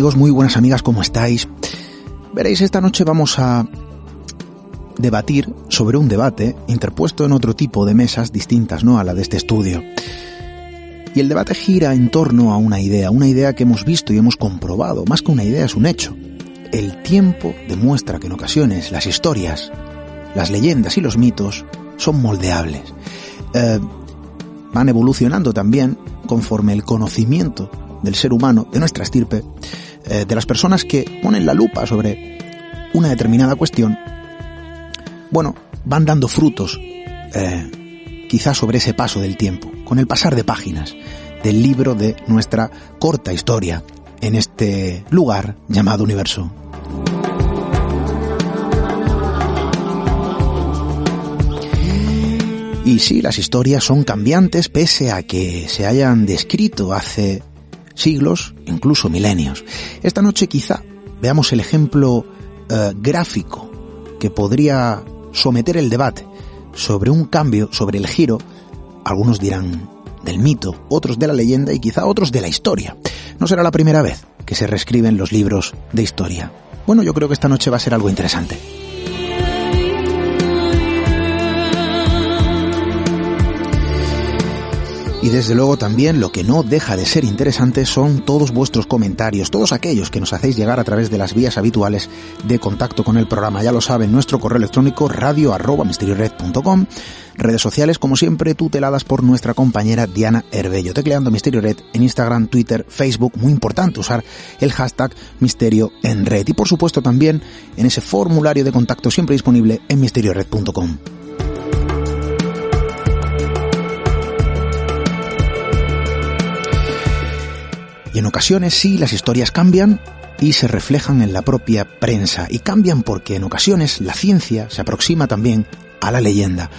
amigos, muy buenas amigas, ¿cómo estáis? Veréis, esta noche vamos a debatir sobre un debate interpuesto en otro tipo de mesas distintas, ¿no? A la de este estudio. Y el debate gira en torno a una idea, una idea que hemos visto y hemos comprobado, más que una idea es un hecho. El tiempo demuestra que en ocasiones las historias, las leyendas y los mitos son moldeables. Eh, van evolucionando también conforme el conocimiento del ser humano, de nuestra estirpe, eh, de las personas que ponen la lupa sobre una determinada cuestión, bueno, van dando frutos, eh, quizás sobre ese paso del tiempo, con el pasar de páginas del libro de nuestra corta historia en este lugar llamado universo. Y sí, las historias son cambiantes pese a que se hayan descrito hace siglos, incluso milenios. Esta noche quizá veamos el ejemplo eh, gráfico que podría someter el debate sobre un cambio, sobre el giro, algunos dirán del mito, otros de la leyenda y quizá otros de la historia. No será la primera vez que se reescriben los libros de historia. Bueno, yo creo que esta noche va a ser algo interesante. Y desde luego también lo que no deja de ser interesante son todos vuestros comentarios, todos aquellos que nos hacéis llegar a través de las vías habituales de contacto con el programa. Ya lo saben, nuestro correo electrónico radio arroba redes sociales como siempre tuteladas por nuestra compañera Diana Herbello, tecleando Misterio Red en Instagram, Twitter, Facebook, muy importante usar el hashtag Misterio en Red y por supuesto también en ese formulario de contacto siempre disponible en misteriored.com. Y en ocasiones sí, las historias cambian y se reflejan en la propia prensa. Y cambian porque en ocasiones la ciencia se aproxima también a la leyenda.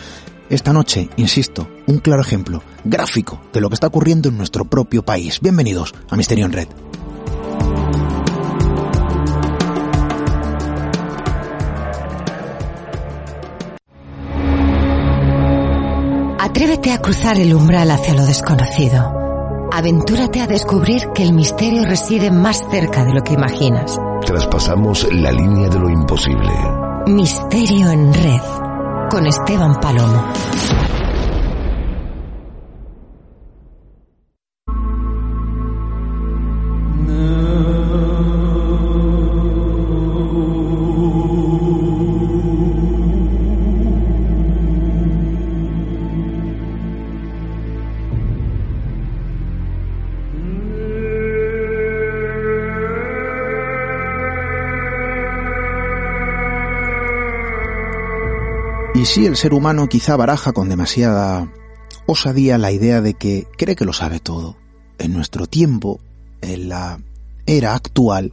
Esta noche, insisto, un claro ejemplo gráfico de lo que está ocurriendo en nuestro propio país. Bienvenidos a Misterio en Red. Atrévete a cruzar el umbral hacia lo desconocido. Aventúrate a descubrir que el misterio reside más cerca de lo que imaginas. Traspasamos la línea de lo imposible. Misterio en red con Esteban Palomo. Sí, el ser humano quizá baraja con demasiada osadía la idea de que cree que lo sabe todo. En nuestro tiempo, en la era actual,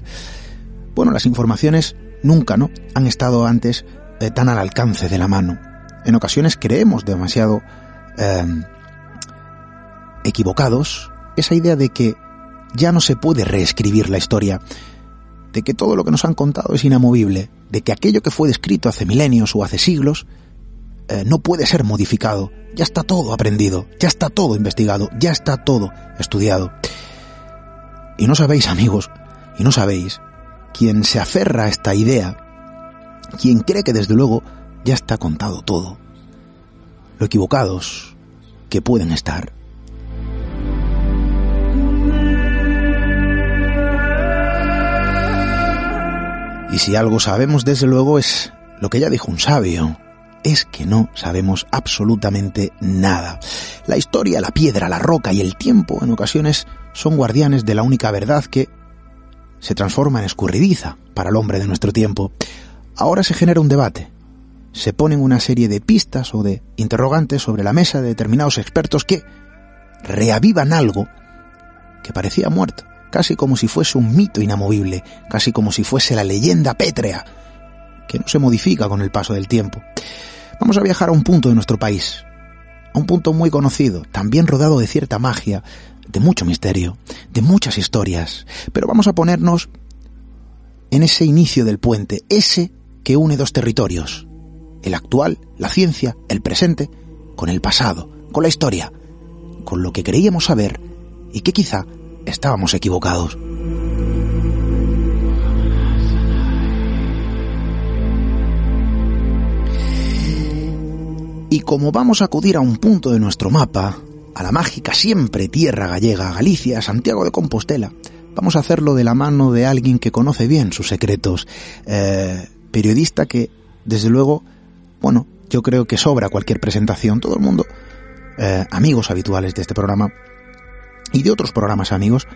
bueno, las informaciones nunca, ¿no? Han estado antes eh, tan al alcance de la mano. En ocasiones creemos demasiado eh, equivocados esa idea de que ya no se puede reescribir la historia, de que todo lo que nos han contado es inamovible, de que aquello que fue descrito hace milenios o hace siglos eh, no puede ser modificado. Ya está todo aprendido, ya está todo investigado, ya está todo estudiado. Y no sabéis, amigos, y no sabéis, quien se aferra a esta idea, quien cree que desde luego ya está contado todo, lo equivocados que pueden estar. Y si algo sabemos desde luego es lo que ya dijo un sabio, es que no sabemos absolutamente nada. La historia, la piedra, la roca y el tiempo en ocasiones son guardianes de la única verdad que se transforma en escurridiza para el hombre de nuestro tiempo. Ahora se genera un debate. Se ponen una serie de pistas o de interrogantes sobre la mesa de determinados expertos que reavivan algo que parecía muerto, casi como si fuese un mito inamovible, casi como si fuese la leyenda pétrea, que no se modifica con el paso del tiempo. Vamos a viajar a un punto de nuestro país, a un punto muy conocido, también rodado de cierta magia, de mucho misterio, de muchas historias, pero vamos a ponernos en ese inicio del puente, ese que une dos territorios, el actual, la ciencia, el presente, con el pasado, con la historia, con lo que creíamos saber y que quizá estábamos equivocados. Y como vamos a acudir a un punto de nuestro mapa, a la mágica siempre tierra gallega, Galicia, Santiago de Compostela, vamos a hacerlo de la mano de alguien que conoce bien sus secretos, eh, periodista que, desde luego, bueno, yo creo que sobra cualquier presentación, todo el mundo, eh, amigos habituales de este programa y de otros programas amigos,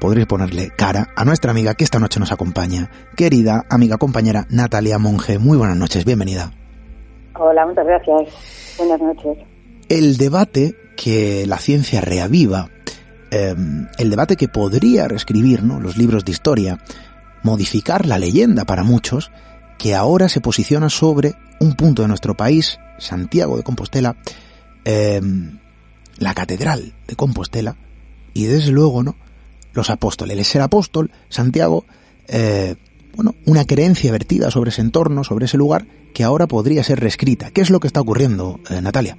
podréis ponerle cara a nuestra amiga que esta noche nos acompaña, querida amiga compañera Natalia Monge. Muy buenas noches, bienvenida. Hola, muchas gracias. Buenas noches. El debate que la ciencia reaviva, em, el debate que podría reescribir ¿no? los libros de historia, modificar la leyenda para muchos, que ahora se posiciona sobre un punto de nuestro país, Santiago de Compostela, em, la catedral de Compostela, y desde luego, ¿no? Los apóstoles. El ser apóstol, Santiago, eh, bueno, una creencia vertida sobre ese entorno, sobre ese lugar, que ahora podría ser reescrita. ¿Qué es lo que está ocurriendo, eh, Natalia?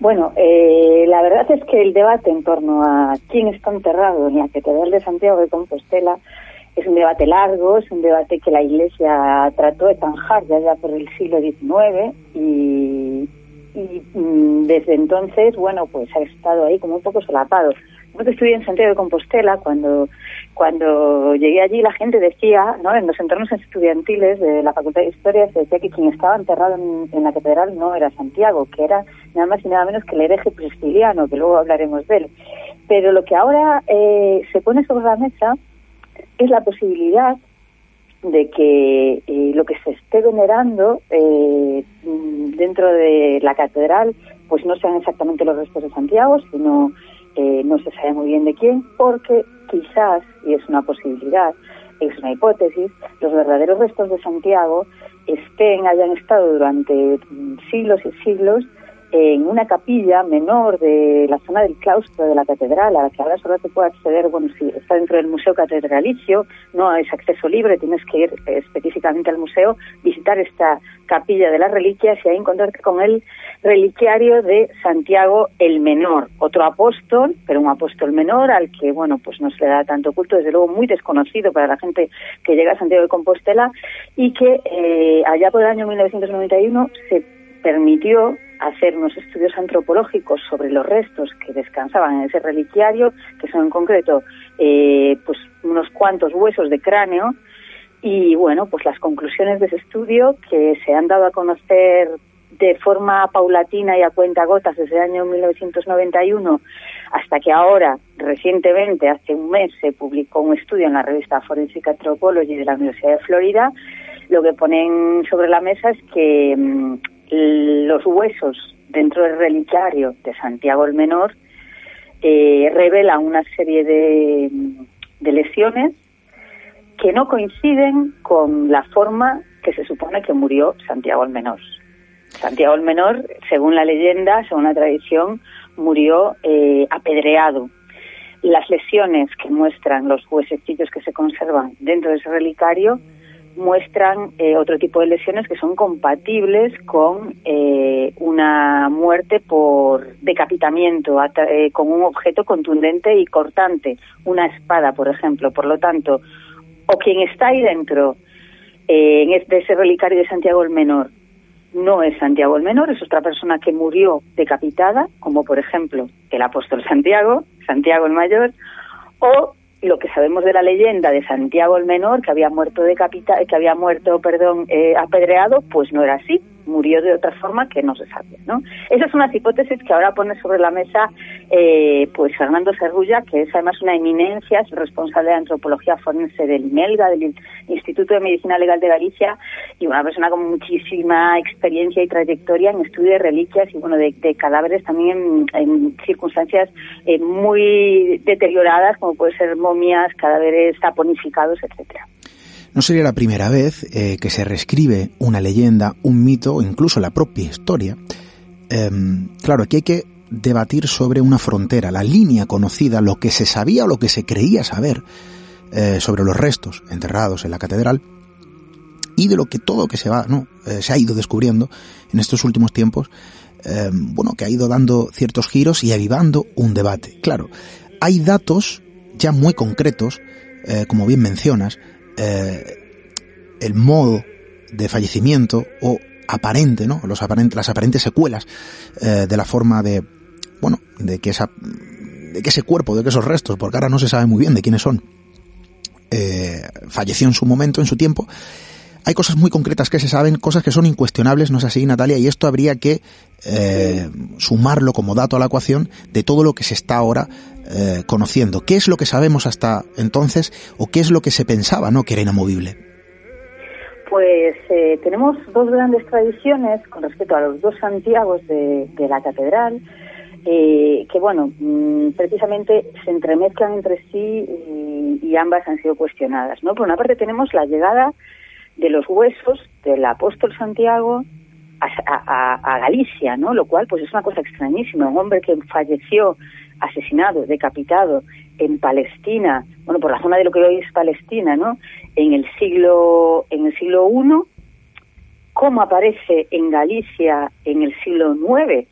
Bueno, eh, la verdad es que el debate en torno a quién está enterrado en la Catedral de Santiago de Compostela es un debate largo, es un debate que la Iglesia trató de zanjar ya, ya por el siglo XIX y, y mm, desde entonces, bueno, pues ha estado ahí como un poco solapado. Yo que estudié en Santiago de Compostela, cuando, cuando llegué allí la gente decía, ¿no? en los entornos estudiantiles de la Facultad de Historia se decía que quien estaba enterrado en, la catedral no era Santiago, que era nada más y nada menos que el hereje prisciliano, que luego hablaremos de él. Pero lo que ahora eh, se pone sobre la mesa es la posibilidad de que eh, lo que se esté venerando eh, dentro de la catedral pues no sean exactamente los restos de Santiago, sino eh, no se sabe muy bien de quién, porque quizás, y es una posibilidad, es una hipótesis, los verdaderos restos de Santiago estén, hayan estado durante siglos y siglos en una capilla menor de la zona del claustro de la catedral, a la que ahora solo se puede acceder, bueno, si está dentro del Museo Catedralicio, no es acceso libre, tienes que ir específicamente al museo, visitar esta capilla de las reliquias y ahí encontrarte con el reliquiario de Santiago el Menor, otro apóstol, pero un apóstol menor al que, bueno, pues no se le da tanto culto, desde luego muy desconocido para la gente que llega a Santiago de Compostela y que eh, allá por el año 1991 se permitió hacer unos estudios antropológicos sobre los restos que descansaban en ese reliquiario, que son en concreto eh, pues unos cuantos huesos de cráneo, y bueno, pues las conclusiones de ese estudio que se han dado a conocer de forma paulatina y a cuenta gotas desde el año 1991 hasta que ahora, recientemente, hace un mes, se publicó un estudio en la revista Forensic Anthropology de la Universidad de Florida, lo que ponen sobre la mesa es que mm, los huesos dentro del reliquiario de Santiago el Menor eh, revelan una serie de, de lesiones que no coinciden con la forma que se supone que murió Santiago el Menor. Santiago el Menor, según la leyenda, según la tradición, murió eh, apedreado. Las lesiones que muestran los huesecillos que se conservan dentro de ese relicario muestran eh, otro tipo de lesiones que son compatibles con eh, una muerte por decapitamiento, eh, con un objeto contundente y cortante, una espada, por ejemplo. Por lo tanto, o quien está ahí dentro en este, ese relicario de Santiago el Menor no es Santiago el Menor, es otra persona que murió decapitada, como por ejemplo el apóstol Santiago, Santiago el Mayor, o lo que sabemos de la leyenda de Santiago el Menor, que había muerto decapita, que había muerto, perdón, eh, apedreado, pues no era así murió de otra forma que no se sabe. ¿no? Esas son las hipótesis que ahora pone sobre la mesa eh, pues Fernando Cerrulla, que es además una eminencia, es responsable de antropología forense del IMELGA, del Instituto de Medicina Legal de Galicia, y una persona con muchísima experiencia y trayectoria en estudio de reliquias y bueno de, cadáveres también en, circunstancias eh, muy deterioradas, como puede ser momias, cadáveres saponificados, etcétera. No sería la primera vez eh, que se reescribe una leyenda, un mito o incluso la propia historia. Em, claro, aquí hay que debatir sobre una frontera, la línea conocida, lo que se sabía o lo que se creía saber eh, sobre los restos enterrados en la catedral y de lo que todo que se va, no, eh, se ha ido descubriendo en estos últimos tiempos, em, bueno, que ha ido dando ciertos giros y avivando un debate. Claro, hay datos ya muy concretos, como bien mencionas, eh, el modo de fallecimiento o aparente, ¿no? Los aparentes, las aparentes secuelas eh, de la forma de, bueno, de que esa, de que ese cuerpo, de que esos restos, porque ahora no se sabe muy bien de quiénes son, eh, falleció en su momento, en su tiempo, hay cosas muy concretas que se saben, cosas que son incuestionables, ¿no es así, Natalia? Y esto habría que eh, sumarlo como dato a la ecuación de todo lo que se está ahora eh, conociendo. ¿Qué es lo que sabemos hasta entonces o qué es lo que se pensaba, ¿no? Que era inamovible. Pues eh, tenemos dos grandes tradiciones con respecto a los dos Santiagos de, la catedral, eh, que bueno, mm, precisamente se entremezclan entre sí y, ambas han sido cuestionadas. ¿no? Por una parte tenemos la llegada de los huesos del apóstol Santiago a, Galicia, ¿no? Lo cual pues es una cosa extrañísima. Un hombre que falleció asesinado, decapitado en Palestina, bueno, por la zona de lo que hoy es Palestina, ¿no? En el siglo en el siglo I, cómo aparece en Galicia en el siglo IX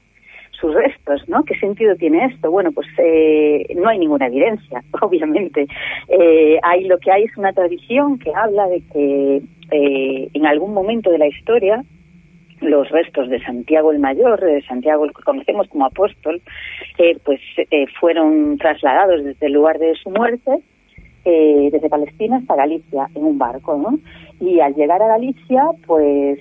sus restos, ¿no? ¿Qué sentido tiene esto? Bueno, pues eh, no hay ninguna evidencia, obviamente. Eh, hay lo que hay es una tradición que habla de que eh, en algún momento de la historia los restos de Santiago el Mayor, de Santiago el que conocemos como apóstol, eh, pues eh, fueron trasladados desde el lugar de su muerte, eh, desde Palestina hasta Galicia, en un barco, ¿no? Y al llegar a Galicia, pues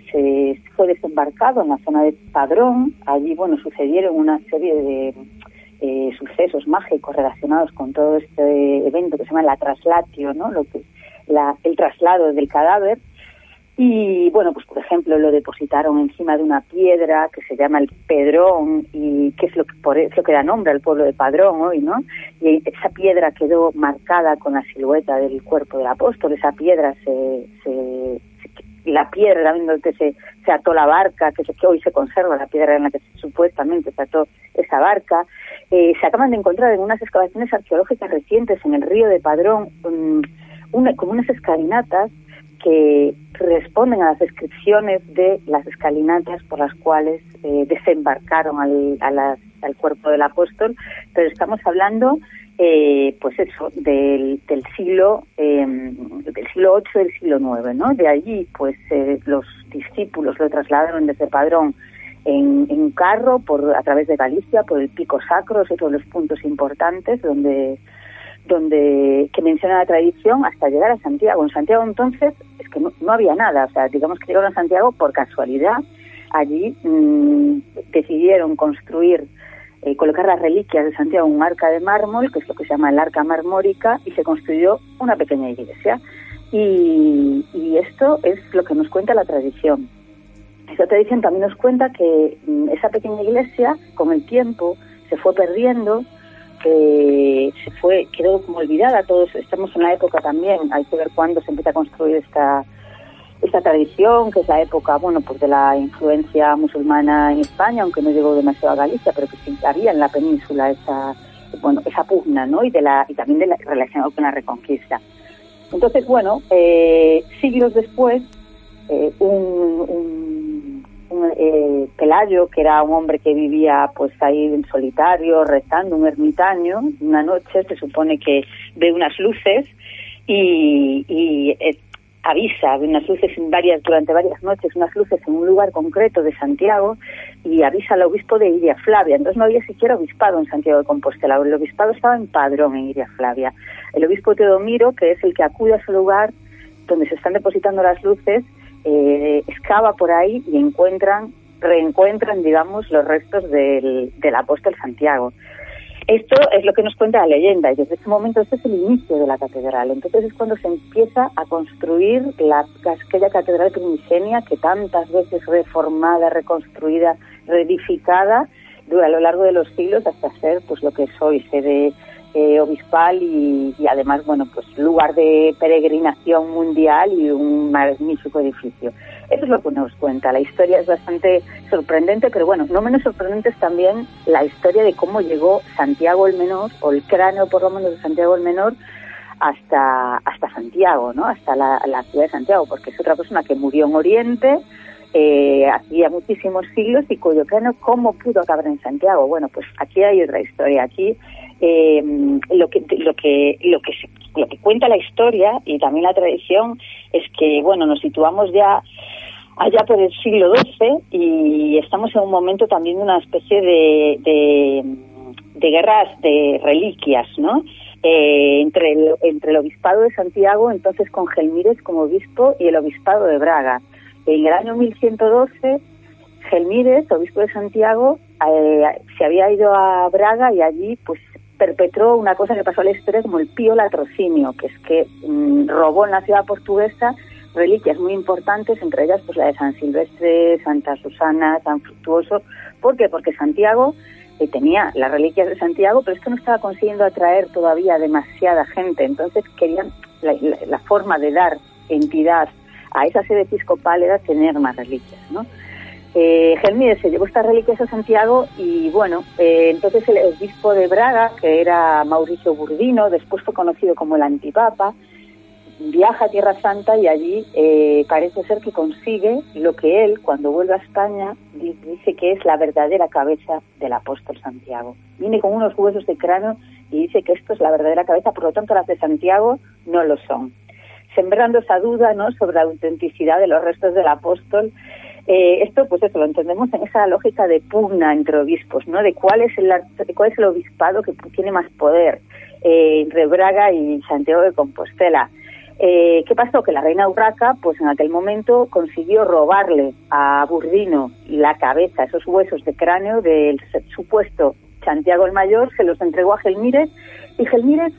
fue desembarcado en la zona de Padrón. Allí, bueno, sucedieron una serie de sucesos mágicos relacionados con todo este evento que se llama la traslatio, ¿no? Lo que la, el traslado del cadáver y bueno, pues por ejemplo lo depositaron encima de una piedra que se llama el Pedrón y que es lo que, por, lo que da nombre al pueblo de Padrón hoy, ¿no? Y esa piedra quedó marcada con la silueta del cuerpo del apóstol, esa piedra se, se, la piedra que se, se ató la barca, que, que hoy se conserva, la piedra en la que supuestamente se ató esa barca, eh, se acaban de encontrar en unas excavaciones arqueológicas recientes en el río de Padrón um, como unas escalinatas que responden a las descripciones de las escalinatas por las cuales eh, desembarcaron al, al cuerpo del apóstol, pero estamos hablando, eh, pues eso, del, del siglo em, del siglo VIII del siglo IX, ¿no? De allí, pues eh, los discípulos lo trasladaron desde Padrón en, en carro por a través de Galicia por el Pico Sacro, es otro de los puntos importantes donde donde que menciona la tradición hasta llegar a Santiago. En Santiago entonces es que no, había nada, o sea, digamos que llegaron a Santiago por casualidad. Allí mm, decidieron construir, eh, colocar las reliquias de Santiago en un arca de mármol, que es lo que se llama el arca marmórica, y se construyó una pequeña iglesia. Y, esto es lo que nos cuenta la tradición. Esa tradición también nos cuenta que mm, esa pequeña iglesia, con el tiempo, se fue perdiendo se fue, quedó como olvidada. Todos estamos en la época también, hay que ver cuándo se empieza a construir esta esta tradición, que es la época, bueno, pues de la influencia musulmana en España, aunque no llegó demasiado a Galicia, pero que sí había en la península esa, bueno, esa pugna, ¿no? Y de la y también de la, relacionado con la Reconquista. Entonces, bueno, eh, siglos después, eh, un eh, Pelayo, que era un hombre que vivía pues ahí en solitario, rezando, un ermitaño, una noche se supone que ve unas luces y, y eh, avisa, ve unas luces en varias, durante varias noches, unas luces en un lugar concreto de Santiago y avisa al obispo de Iria Flavia. Entonces no había siquiera obispado en Santiago de Compostela, el obispado estaba en Padrón en Iria Flavia. El obispo Teodomiro, que es el que acude a ese lugar donde se están depositando las luces, eh, excava por ahí y encuentran, reencuentran, digamos, los restos del, apóstol Santiago. Esto es lo que nos cuenta la leyenda y desde ese momento este es el inicio de la catedral. Entonces es cuando se empieza a construir la, aquella catedral primigenia que tantas veces reformada, reconstruida, reedificada a lo largo de los siglos hasta ser pues lo que es hoy, sede eh, obispal y, además, bueno, pues lugar de peregrinación mundial y un magnífico edificio. Eso es lo que nos cuenta. La historia es bastante sorprendente, pero bueno, no menos sorprendente es también la historia de cómo llegó Santiago el Menor, o el cráneo por lo menos de Santiago el Menor, hasta, hasta Santiago, ¿no? Hasta la, ciudad de Santiago, porque es otra persona que murió en Oriente, eh, hacía muchísimos siglos y cuyo cráneo, ¿cómo pudo acabar en Santiago? Bueno, pues aquí hay otra historia. Aquí eh, lo que lo que lo que lo que cuenta la historia y también la tradición es que bueno nos situamos ya allá por el siglo XII y estamos en un momento también de una especie de, de, guerras de reliquias, ¿no? Eh, entre, el, entre el obispado de Santiago, entonces con Gelmírez como obispo, y el obispado de Braga. En el año 1112, Gelmírez, obispo de Santiago, eh, se había ido a Braga y allí pues perpetró una cosa que pasó a la como el pío latrocinio, que es que mm, robó en la ciudad portuguesa reliquias muy importantes, entre ellas pues la de San Silvestre, Santa Susana, San Fructuoso. ¿Por qué? Porque Santiago eh, tenía las reliquias de Santiago, pero esto no estaba consiguiendo atraer todavía demasiada gente. Entonces querían la, forma de dar entidad a esa sede episcopal era tener más reliquias, ¿no? Eh, se llevó estas reliquias a Santiago y bueno, eh, entonces el obispo de Braga, que era Mauricio Burdino, después fue conocido como el antipapa, viaja a Tierra Santa y allí eh, parece ser que consigue lo que él, cuando vuelve a España, dice que es la verdadera cabeza del apóstol Santiago. Viene con unos huesos de cráneo y dice que esto es la verdadera cabeza, por lo tanto las de Santiago no lo son. Sembrando esa duda ¿no? sobre la autenticidad de los restos del apóstol, eh, esto, pues eso, lo entendemos en esa lógica de pugna entre obispos, ¿no? De cuál es el, cuál es el obispado que tiene más poder eh, entre Braga y Santiago de Compostela. Eh, ¿Qué pasó? Que la reina Urraca, pues en aquel momento consiguió robarle a Burdino la cabeza, esos huesos de cráneo del supuesto Santiago el Mayor, se los entregó a Gelmírez y Gelmírez,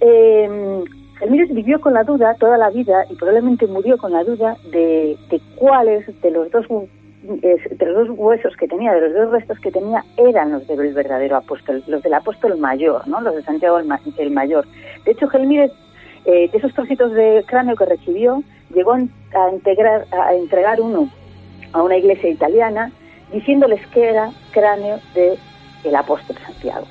eh, Gelmírez vivió con la duda toda la vida y probablemente murió con la duda de, de cuáles de los dos de los dos huesos que tenía, de los dos restos que tenía, eran los del verdadero apóstol, los del apóstol mayor, ¿no? los de Santiago el, Mayor. De hecho, Gelmírez eh, de esos trocitos de cráneo que recibió, llegó a, integrar, a entregar uno a una iglesia italiana, diciéndoles que era cráneo del el apóstol Santiago.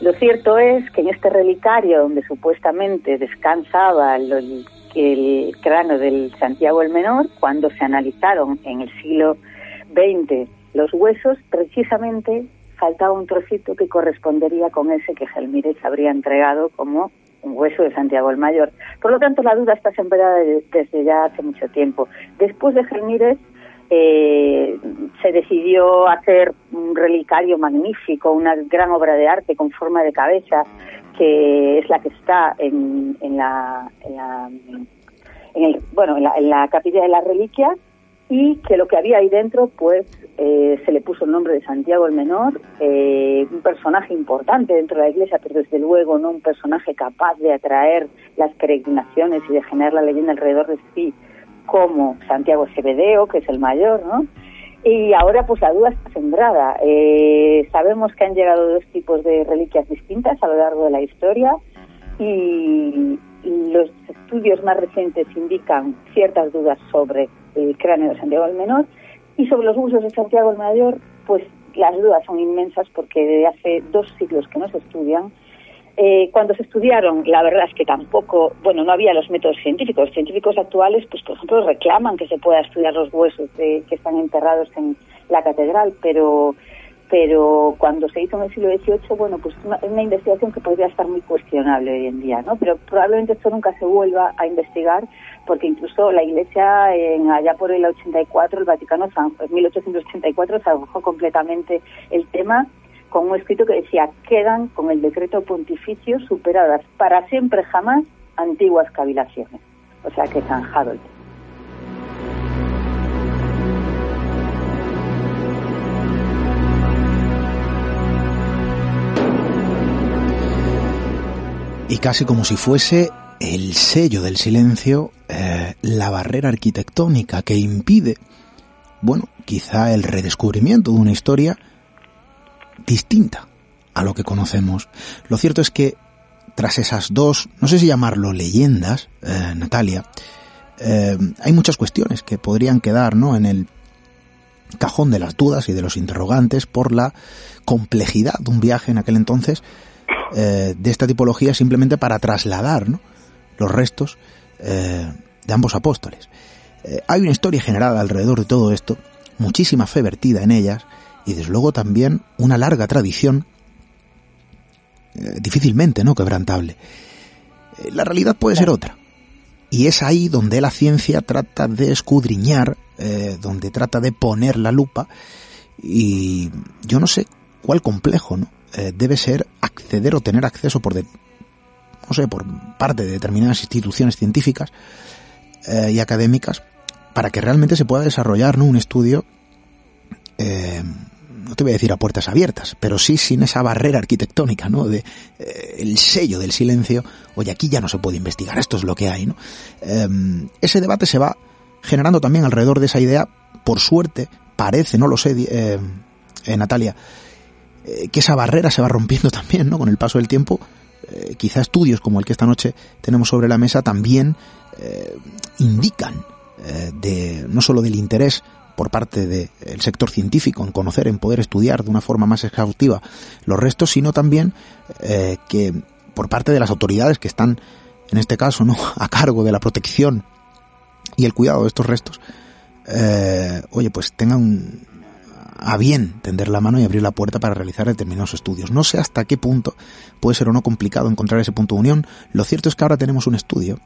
Lo cierto es que en este relicario donde supuestamente descansaba el, el cráneo del Santiago el Menor, cuando se analizaron en el siglo XX los huesos, precisamente faltaba un trocito que correspondería con ese que Gelmírez habría entregado como un hueso de Santiago el Mayor. Por lo tanto, la duda está sembrada desde ya hace mucho tiempo. Después de Gelmírez, eh, se decidió hacer un relicario magnífico, una gran obra de arte con forma de cabeza, que es la que está en, en la, en la en bueno, en la, en la capilla de las reliquias y que lo que había ahí dentro, pues eh, se le puso el nombre de Santiago el Menor, eh, un personaje importante dentro de la iglesia, pero desde luego no un personaje capaz de atraer las peregrinaciones y de generar la leyenda alrededor de sí, como Santiago Sebedeo, que es el mayor, ¿no? Y ahora pues la duda está sembrada. Eh, sabemos que han llegado dos tipos de reliquias distintas a lo largo de la historia y, los estudios más recientes indican ciertas dudas sobre el cráneo de Santiago el Menor y sobre los usos de Santiago el Mayor, pues las dudas son inmensas porque desde hace dos siglos que no se estudian. Eh, cuando se estudiaron, la verdad es que tampoco, bueno, no había los métodos científicos. Los científicos actuales, pues por ejemplo, reclaman que se pueda estudiar los huesos que están enterrados en la catedral, pero pero cuando se hizo en el siglo XVIII, bueno, pues es una, investigación que podría estar muy cuestionable hoy en día, ¿no? Pero probablemente esto nunca se vuelva a investigar, porque incluso la Iglesia, en, allá por el 84, el Vaticano, en 1884, se arrojó completamente el tema con un escrito que decía, quedan con el decreto pontificio superadas para siempre jamás antiguas cavilaciones. O sea que zanjado el tema. y casi como si fuese el sello del silencio, eh, la barrera arquitectónica que impide, bueno, quizá el redescubrimiento de una historia distinta a lo que conocemos. Lo cierto es que tras esas dos, no sé si llamarlo leyendas, eh, Natalia, eh, hay muchas cuestiones que podrían quedar ¿no? en el cajón de las dudas y de los interrogantes por la complejidad de un viaje en aquel entonces eh, de esta tipología simplemente para trasladar los restos de ambos apóstoles. Hay una historia generada alrededor de todo esto, muchísima fe vertida en ellas y desde luego también una larga tradición difícilmente no quebrantable. la realidad puede ser otra. Y es ahí donde la ciencia trata de escudriñar, eh, donde trata de poner la lupa y yo no sé cuál complejo ¿no? Eh, debe ser acceder o tener acceso por, de, no sé, por parte de determinadas instituciones científicas eh, y académicas para que realmente se pueda desarrollar ¿no? un estudio no te voy a decir a puertas abiertas, pero sí sin esa barrera arquitectónica, ¿no? De eh, el sello del silencio. Oye, aquí ya no se puede investigar, esto es lo que hay, ¿no? Em, ese debate se va generando también alrededor de esa idea. Por suerte, parece, no lo sé, eh, eh, Natalia, que esa barrera se va rompiendo también, ¿no? Con el paso del tiempo. quizá estudios como el que esta noche tenemos sobre la mesa también indican de no solo del interés por parte del sector científico en conocer, en poder estudiar de una forma más exhaustiva los restos, sino también eh, que por parte de las autoridades que están, en este caso, no a cargo de la protección y el cuidado de estos restos, eh, oye, pues tengan a bien tender la mano y abrir la puerta para realizar determinados estudios. No sé hasta qué punto puede ser o no complicado encontrar ese punto de unión. Lo cierto es que ahora tenemos un estudio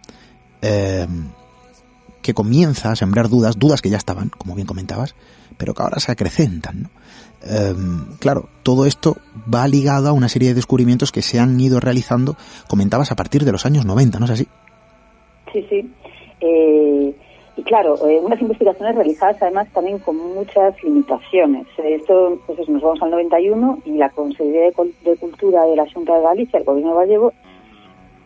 eh, que comienza a sembrar dudas, dudas que ya estaban, como bien comentabas, pero que ahora se acrecentan. Em, claro, todo esto va ligado a una serie de descubrimientos que se han ido realizando, comentabas, a partir de los años 90, ¿no es así? Sí, sí. Eh, y claro, eh, unas investigaciones realizadas además también con muchas limitaciones. Esto, pues nos vamos al 91 y la Consejería de, Cultura de la Junta de Galicia, el gobierno gallego,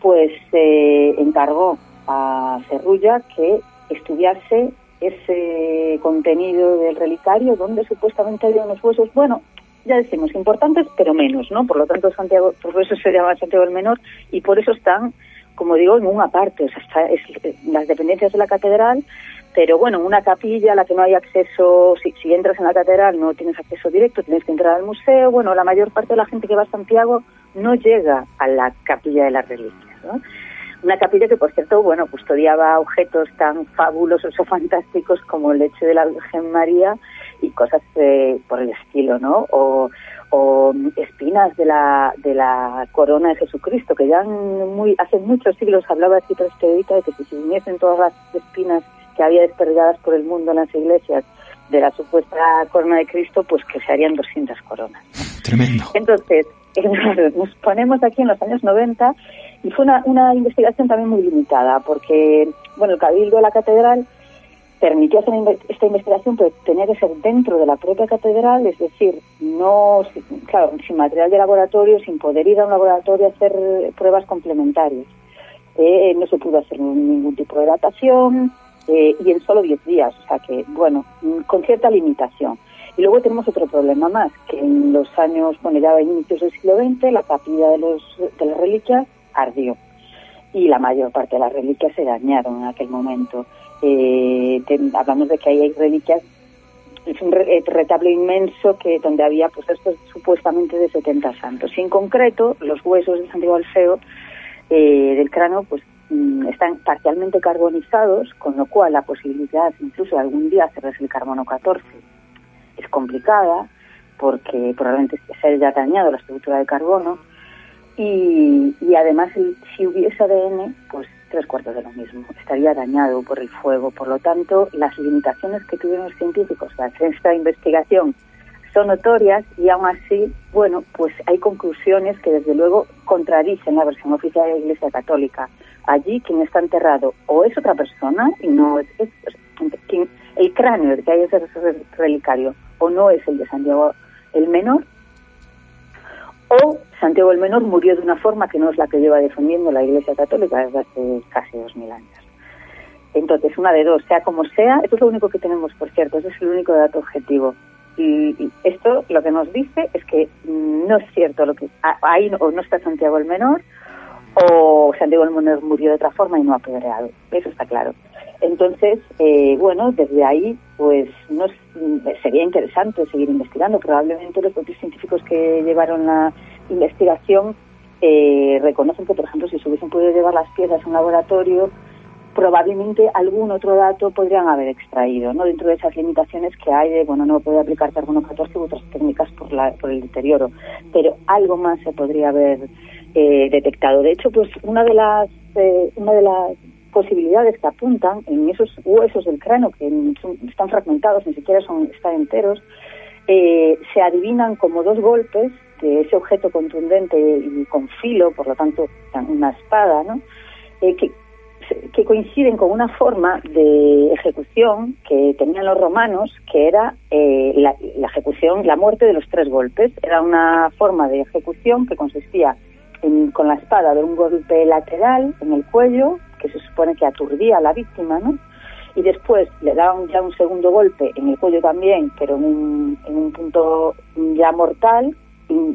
pues eh, encargó a Cerrulla que estudiarse ese contenido del relicario donde supuestamente había unos huesos, bueno, ya decimos, importantes, pero menos, ¿no? Por lo tanto, Santiago, por eso se llama Santiago el Menor y por eso están, como digo, en una parte, o sea, está, es, las dependencias de la catedral, pero bueno, en una capilla a la que no hay acceso, si, si entras en la catedral no tienes acceso directo, tienes que entrar al museo, bueno, la mayor parte de la gente que va a Santiago no llega a la capilla de las reliquias, ¿no? Una capilla que, por cierto, bueno, custodiaba objetos tan fabulosos o fantásticos como el leche de la Virgen María y cosas eh, por el estilo, ¿no? O, espinas de la, de la corona de Jesucristo, que ya muy, hace muchos siglos hablaba así Estevita de que si se uniesen todas las espinas que había desperdigadas por el mundo en las iglesias de la supuesta corona de Cristo, pues que se harían 200 coronas. Tremendo. Entonces, nos ponemos aquí en los años 90 y fue una, una investigación también muy limitada, porque, bueno, el Cabildo de la Catedral permitió hacer esta investigación, pero tenía que ser dentro de la propia catedral, es decir, no, claro, sin material de laboratorio, sin poder ir a un laboratorio a hacer pruebas complementarias. Eh, no se pudo hacer ningún tipo de datación eh, y en solo 10 días, o sea que, bueno, con cierta limitación. Y luego tenemos otro problema más, que en los años, bueno, ya a inicios del siglo XX, la capilla de, los, de las reliquias ardió y la mayor parte de las reliquias se dañaron en aquel momento. Eh, hablamos de que ahí hay reliquias, es un eh, retablo inmenso que donde había pues estos supuestamente de 70 santos. Y en concreto, los huesos de Santiago Alfeo eh, del cráneo pues mm, están parcialmente carbonizados, con lo cual la posibilidad incluso de algún día hacerles el carbono 14 es complicada, porque probablemente se haya dañado la estructura de carbono y, además si hubiese ADN, pues tres cuartos de lo mismo, estaría dañado por el fuego. Por lo tanto, las limitaciones que tuvieron los científicos para hacer esta investigación son notorias y aún así, bueno, pues hay conclusiones que desde luego contradicen la versión oficial de la Iglesia Católica. Allí quien está enterrado o es otra persona y no es, el cráneo que hay ese relicario o no es el de Santiago el menor o Santiago el Menor murió de una forma que no es la que lleva defendiendo la Iglesia Católica desde hace casi dos mil años. Entonces, una de dos, sea como sea, esto es lo único que tenemos, por cierto, ese es el único dato objetivo. Y, esto lo que nos dice es que no es cierto lo que ahí o no está Santiago el Menor o Santiago el Menor murió de otra forma y no ha apedreado. Eso está claro. Entonces, eh, bueno, desde ahí, pues no sería interesante seguir investigando. Probablemente los propios científicos que llevaron la investigación eh, reconocen que, por ejemplo, si se hubiesen podido llevar las piezas a un laboratorio, probablemente algún otro dato podrían haber extraído, ¿no? Dentro de esas limitaciones que hay de, bueno, no puede aplicar carbono 14 u otras técnicas por, la, por el deterioro, pero algo más se podría haber eh, detectado. De hecho, pues una de las, una de las posibilidades que apuntan en esos huesos del cráneo que están fragmentados, ni siquiera son están enteros, eh, se adivinan como dos golpes de ese objeto contundente y con filo, por lo tanto una espada, ¿no? Eh, que, que coinciden con una forma de ejecución que tenían los romanos, que era eh, la, la, ejecución, la muerte de los tres golpes. Era una forma de ejecución que consistía en, con la espada de un golpe lateral en el cuello, que se supone que aturdía a la víctima, ¿no? Y después le daban ya un segundo golpe en el cuello también, pero en un, en un punto ya mortal,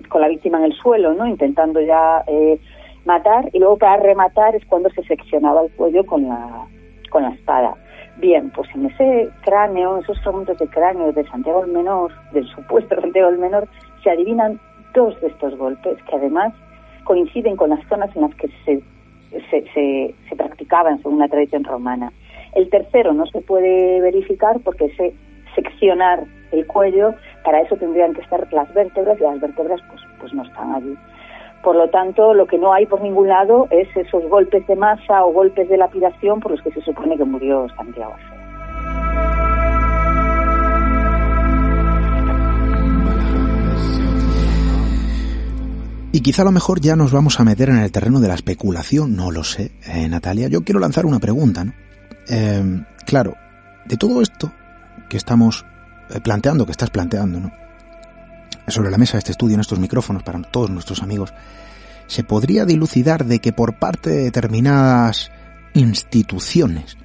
con la víctima en el suelo, ¿no? Intentando ya eh, matar y luego para rematar es cuando se seccionaba el cuello con la, con la espada. Bien, pues en ese cráneo, esos fragmentos de cráneo de Santiago el Menor, del supuesto Santiago el Menor, se adivinan dos de estos golpes que además coinciden con las zonas en las que se, se, se, se practicaban según la tradición romana. El tercero no se puede verificar porque ese seccionar el cuello, para eso tendrían que estar las vértebras y las vértebras pues, pues no están allí. Por lo tanto, lo que no hay por ningún lado es esos golpes de masa o golpes de lapidación por los que se supone que murió Santiago Y quizá a lo mejor ya nos vamos a meter en el terreno de la especulación, no lo sé, eh, Natalia. Yo quiero lanzar una pregunta, ¿no? Eh, claro, de todo esto que estamos eh, planteando, que estás planteando, ¿no? sobre la mesa de este estudio, en estos micrófonos, para todos nuestros amigos, se podría dilucidar de que por parte de determinadas instituciones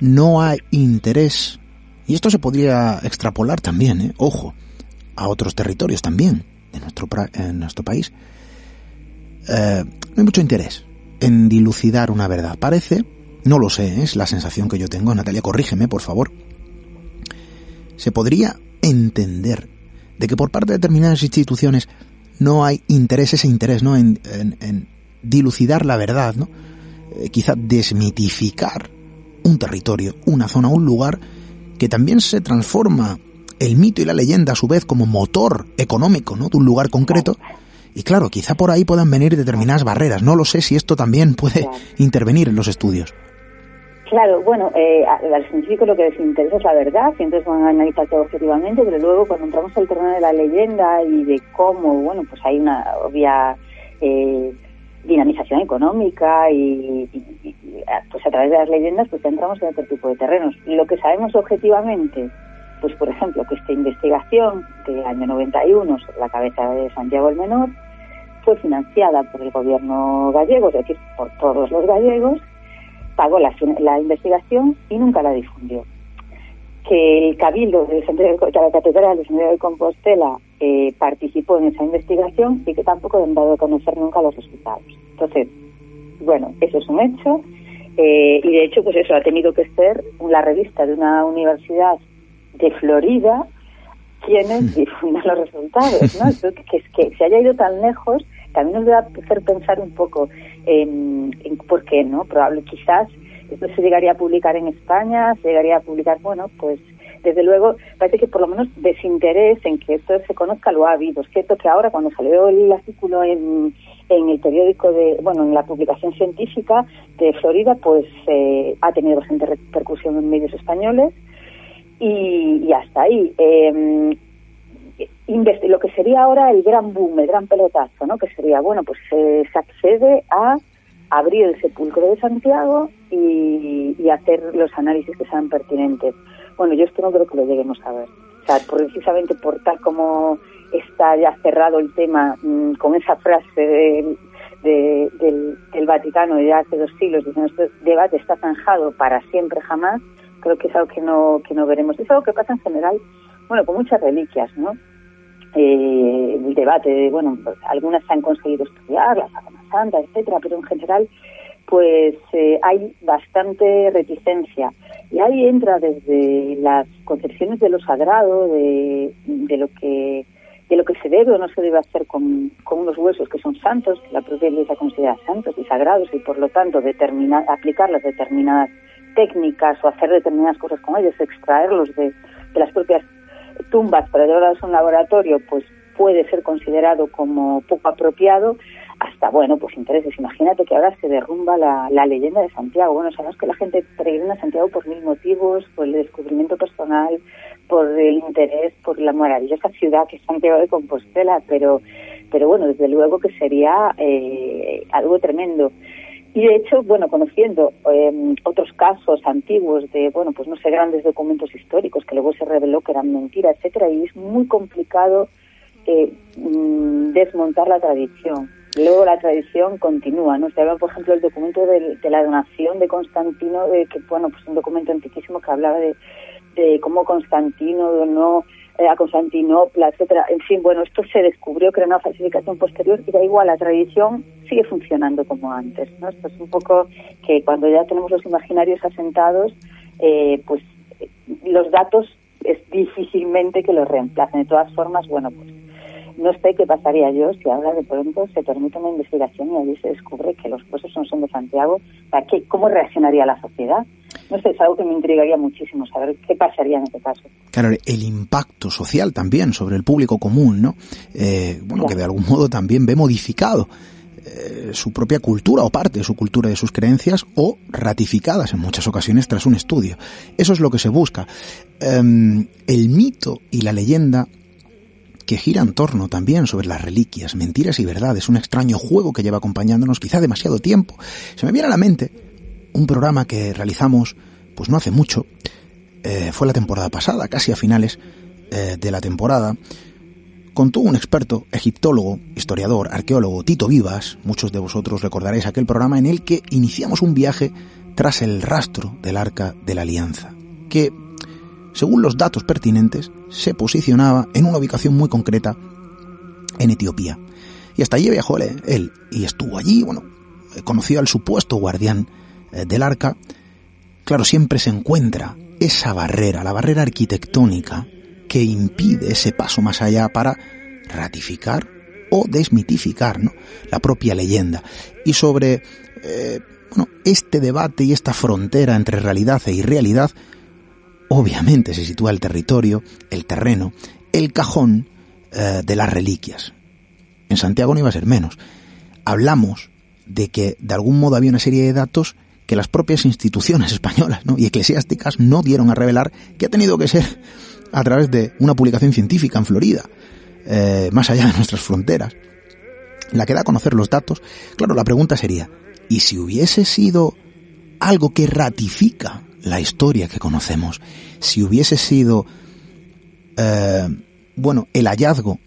no hay interés, y esto se podría extrapolar también, ¿eh? ojo, a otros territorios también de nuestro, en nuestro país, eh, no hay mucho interés en dilucidar una verdad. Parece, no lo sé, es la sensación que yo tengo, Natalia, corrígeme, por favor, se podría entender de que por parte de determinadas instituciones no hay interés, ese interés, ¿no? En, dilucidar la verdad, ¿no? Eh, quizá desmitificar un territorio, una zona, un lugar que también se transforma el mito y la leyenda a su vez como motor económico, ¿no? De un lugar concreto. Y claro, quizá por ahí puedan venir determinadas barreras. No lo sé si esto también puede intervenir en los estudios. Claro, bueno, eh, al científico lo que les interesa es la verdad y entonces van a analizar todo objetivamente, pero luego cuando entramos al terreno de la leyenda y de cómo, bueno, pues hay una obvia eh, dinamización económica y, pues a través de las leyendas pues entramos en otro tipo de terrenos. Lo que sabemos objetivamente, pues por ejemplo, que esta investigación del año 91 sobre la cabeza de Santiago el Menor fue financiada por el gobierno gallego, es decir, por todos los gallegos, pagó la, la investigación y nunca la difundió. Que el Cabildo de, la Catedral de Santiago de Compostela eh, participó en esa investigación y que tampoco han dado a conocer nunca los resultados. Entonces, bueno, eso es un hecho. Eh, y de hecho, pues eso ha tenido que ser la revista de una universidad de Florida quienes difundan los resultados, ¿no? que, que se haya ido tan lejos también nos debe hacer pensar un poco en, por qué, ¿no? Probable, quizás esto se llegaría a publicar en España, se llegaría a publicar, bueno, pues desde luego parece que por lo menos desinterés en que esto se conozca lo ha habido. Es cierto que ahora cuando salió el artículo en, en el periódico de, bueno, en la publicación científica de Florida, pues eh, ha tenido bastante repercusión en medios españoles y, hasta ahí. Eh, lo que sería ahora el gran boom, el gran pelotazo, ¿no? Que sería, bueno, pues se accede a abrir el sepulcro de Santiago y, hacer los análisis que sean pertinentes. Bueno, yo esto no creo que lo lleguemos a ver. O sea, precisamente por tal como está ya cerrado el tema mm, con esa frase del, Vaticano de hace dos siglos diciendo este debate está zanjado para siempre jamás, creo que es algo que no, que no veremos. Es algo que pasa en general bueno, con muchas reliquias, ¿no? Eh, el debate, bueno, pues algunas se han conseguido estudiar, la Sábana Santa, etcétera, pero en general, pues eh, hay bastante reticencia. Y ahí entra desde las concepciones de lo sagrado, de, de lo que de lo que se debe o no se debe hacer con, con unos huesos que son santos, que la propia Iglesia considera santos y sagrados, y por lo tanto determinar, aplicar las determinadas técnicas o hacer determinadas cosas con ellos, extraerlos de, de las propias tumbas para llevarlas a un laboratorio, pues puede ser considerado como poco apropiado. hasta, bueno, pues intereses. Imagínate que ahora se derrumba la, la leyenda de Santiago. Bueno, sabemos que la gente peregrina a Santiago por mil motivos, por el descubrimiento personal, por el interés, por la maravillosa ciudad que es Santiago de Compostela, pero, pero bueno, desde luego que sería eh, algo tremendo. Y de hecho, bueno, conociendo eh, otros casos antiguos de, bueno, pues no sé, grandes documentos históricos que luego se reveló que eran mentiras, etcétera, y es muy complicado eh, mm, desmontar la tradición. Luego la tradición continúa, ¿no? Se habla, por ejemplo, el documento de, de la donación de Constantino, de que, bueno, pues un documento antiquísimo que hablaba de, de cómo Constantino donó eh, a Constantinopla, etcétera. En fin, bueno, esto se descubrió que era una falsificación posterior y da igual, la tradición sigue funcionando como antes, ¿no? Esto es un poco que cuando ya tenemos los imaginarios asentados, eh, pues eh, los datos es difícilmente que los reemplacen. De todas formas, bueno, pues no sé qué pasaría yo si ahora de pronto se permite una investigación y allí se descubre que los huesos no son de Santiago. ¿Qué, ¿Cómo reaccionaría la sociedad? No sé, es algo que me intrigaría muchísimo saber qué pasaría en este caso. Claro, el impacto social también sobre el público común, ¿no? Eh, bueno, que de algún modo también ve modificado eh, su propia cultura o parte de su cultura y de sus creencias o ratificadas en muchas ocasiones tras un estudio. Eso es lo que se busca. Em, el mito y la leyenda que gira en torno también sobre las reliquias, mentiras y verdades, un extraño juego que lleva acompañándonos quizá demasiado tiempo. Se me viene a la mente un programa que realizamos pues no hace mucho, eh, fue la temporada pasada, casi a finales eh, de la temporada, contó un experto, egiptólogo, historiador, arqueólogo, Tito Vivas, muchos de vosotros recordaréis aquel programa en el que iniciamos un viaje tras el rastro del Arca de la Alianza, que según los datos pertinentes, se posicionaba en una ubicación muy concreta en Etiopía. Y hasta allí viajó él, y estuvo allí, bueno, conoció al supuesto guardián eh, del arca. Claro, siempre se encuentra esa barrera, la barrera arquitectónica que impide ese paso más allá para ratificar o desmitificar ¿no? la propia leyenda. Y sobre eh, bueno, este debate y esta frontera entre realidad e irrealidad, obviamente se sitúa el territorio, el terreno, el cajón eh, de las reliquias. En Santiago no iba a ser menos. Hablamos de que de algún modo había una serie de datos que las propias instituciones españolas y eclesiásticas no dieron a revelar, que ha tenido que ser a través de una publicación científica en Florida, eh, más allá de nuestras fronteras, la que da a conocer los datos. Claro, la pregunta sería, ¿y si hubiese sido algo que ratifica la historia que conocemos, si hubiese sido, eh, bueno, el hallazgo,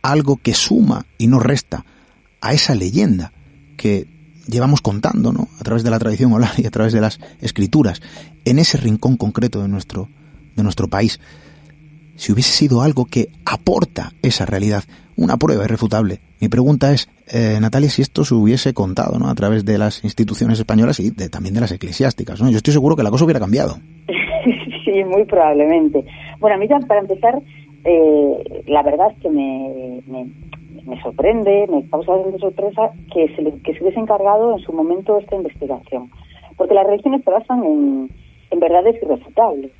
algo que suma y no resta a esa leyenda que llevamos contando, ¿no? A través de la tradición oral y a través de las escrituras, en ese rincón concreto de nuestro, de nuestro país, si hubiese sido algo que aporta esa realidad, una prueba irrefutable. Mi pregunta es, eh, Natalia, si esto se hubiese contado ¿no? a través de las instituciones españolas y de, también de las eclesiásticas. ¿no? Yo estoy seguro que la cosa hubiera cambiado. sí, muy probablemente. Bueno, a mí para empezar, eh, la verdad es que me, me, sorprende, me causa bastante sorpresa que se, que se hubiese encargado en su momento esta investigación. Porque las religiones se basan en, en verdades irrefutables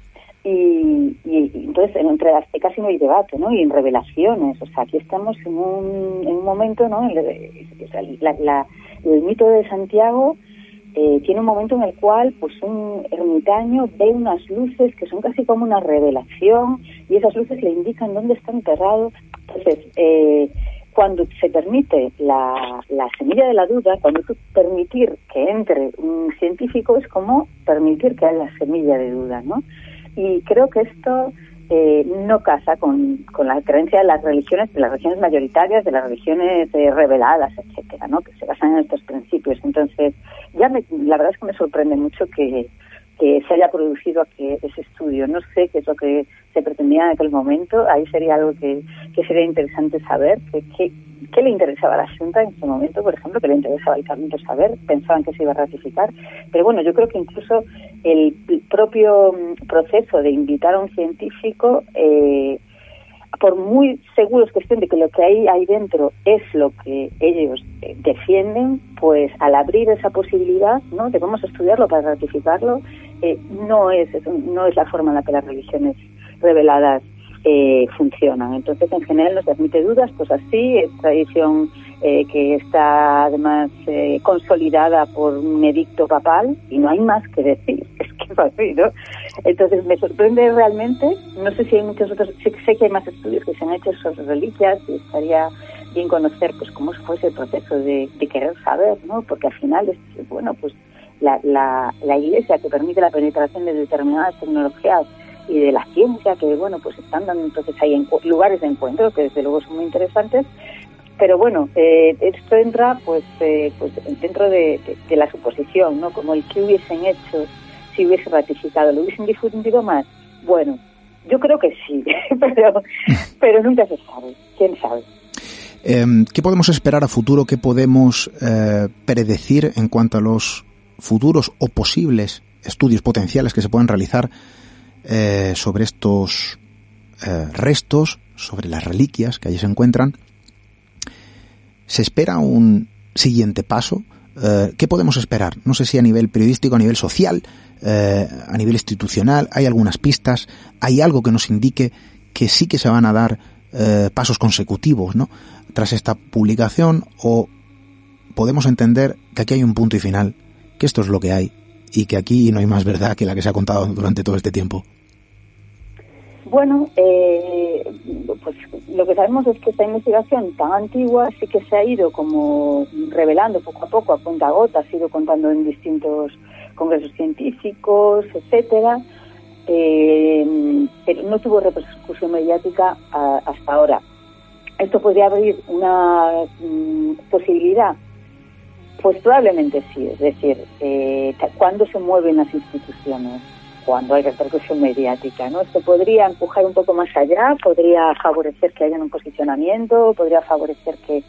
y, entonces entre las no hay debate, ¿no? Y en revelaciones, o sea, aquí estamos en un, en un momento, ¿no? el mito de Santiago eh, tiene un momento en el cual, pues, un ermitaño ve unas luces que son casi como una revelación y esas luces le indican dónde está enterrado. Entonces, eh, cuando se permite la, la semilla de la duda, cuando permitir que entre un científico es como permitir que haya semilla de duda, ¿no? Y creo que esto eh, no casa con, con, la creencia de las religiones, de las religiones mayoritarias, de las religiones eh, reveladas, etcétera, ¿no? que se basan en estos principios. Entonces, ya me, la verdad es que me sorprende mucho que, que se haya producido ese estudio. No sé qué es lo que se pretendía en aquel momento. Ahí sería algo que, que sería interesante saber. Que, ¿Qué le interesaba a la Junta en ese momento, por ejemplo? ¿Qué le interesaba al Parlamento saber? Pensaban que se iba a ratificar. Pero bueno, yo creo que incluso el propio proceso de invitar a un científico, eh, por muy seguros que estén de que lo que hay ahí dentro es lo que ellos eh, defienden, pues al abrir esa posibilidad, ¿no? De vamos a estudiarlo para ratificarlo, eh, no es no es la forma en la que las religiones reveladas eh, funcionan. Entonces, en general, no se admite dudas, pues así, es tradición eh, que está además eh, consolidada por un edicto papal y no hay más que decir, es que es así, ¿no? Entonces, me sorprende realmente, no sé si hay muchos otros, sé, sé que hay más estudios que se han hecho sobre reliquias y estaría bien conocer pues cómo fue ese proceso de, de querer saber, ¿no? Porque al final es, bueno, pues la, la, la iglesia que permite la penetración de determinadas tecnologías y de la ciencia que bueno pues están dando entonces hay lugares de encuentro que desde luego son muy interesantes. Pero bueno eh, esto entra pues eh, pues dentro de, la suposición no como el que hubiesen hecho si hubiese ratificado lo hubiesen difundido más bueno yo creo que sí pero pero nunca se sabe quién sabe. Eh, ¿Qué podemos esperar a futuro? ¿Qué podemos eh, predecir en cuanto a los futuros o posibles estudios potenciales que se puedan realizar eh, sobre estos eh, restos, sobre las reliquias que allí se encuentran. ¿Se espera un siguiente paso? Eh, ¿Qué podemos esperar? No sé si a nivel periodístico, a nivel social, a nivel institucional, hay algunas pistas, hay algo que nos indique que sí que se van a dar pasos consecutivos, ¿no? Tras esta publicación, o podemos entender que aquí hay un punto y final, que esto es lo que hay, y que aquí no hay más verdad que la que se ha contado durante todo este tiempo. Bueno, eh, pues lo que sabemos es que esta investigación tan antigua sí que se ha ido como revelando poco a poco, a cuenta gota, ha ido contando en distintos congresos científicos, etcétera, eh, pero no tuvo repercusión mediática a, hasta ahora. ¿Esto podría abrir una mm, posibilidad? Pues probablemente sí, es decir, eh, cuando se mueven las instituciones, cuando hay repercusión mediática, ¿no? Esto podría empujar un poco más allá, podría favorecer que haya un posicionamiento, podría favorecer que,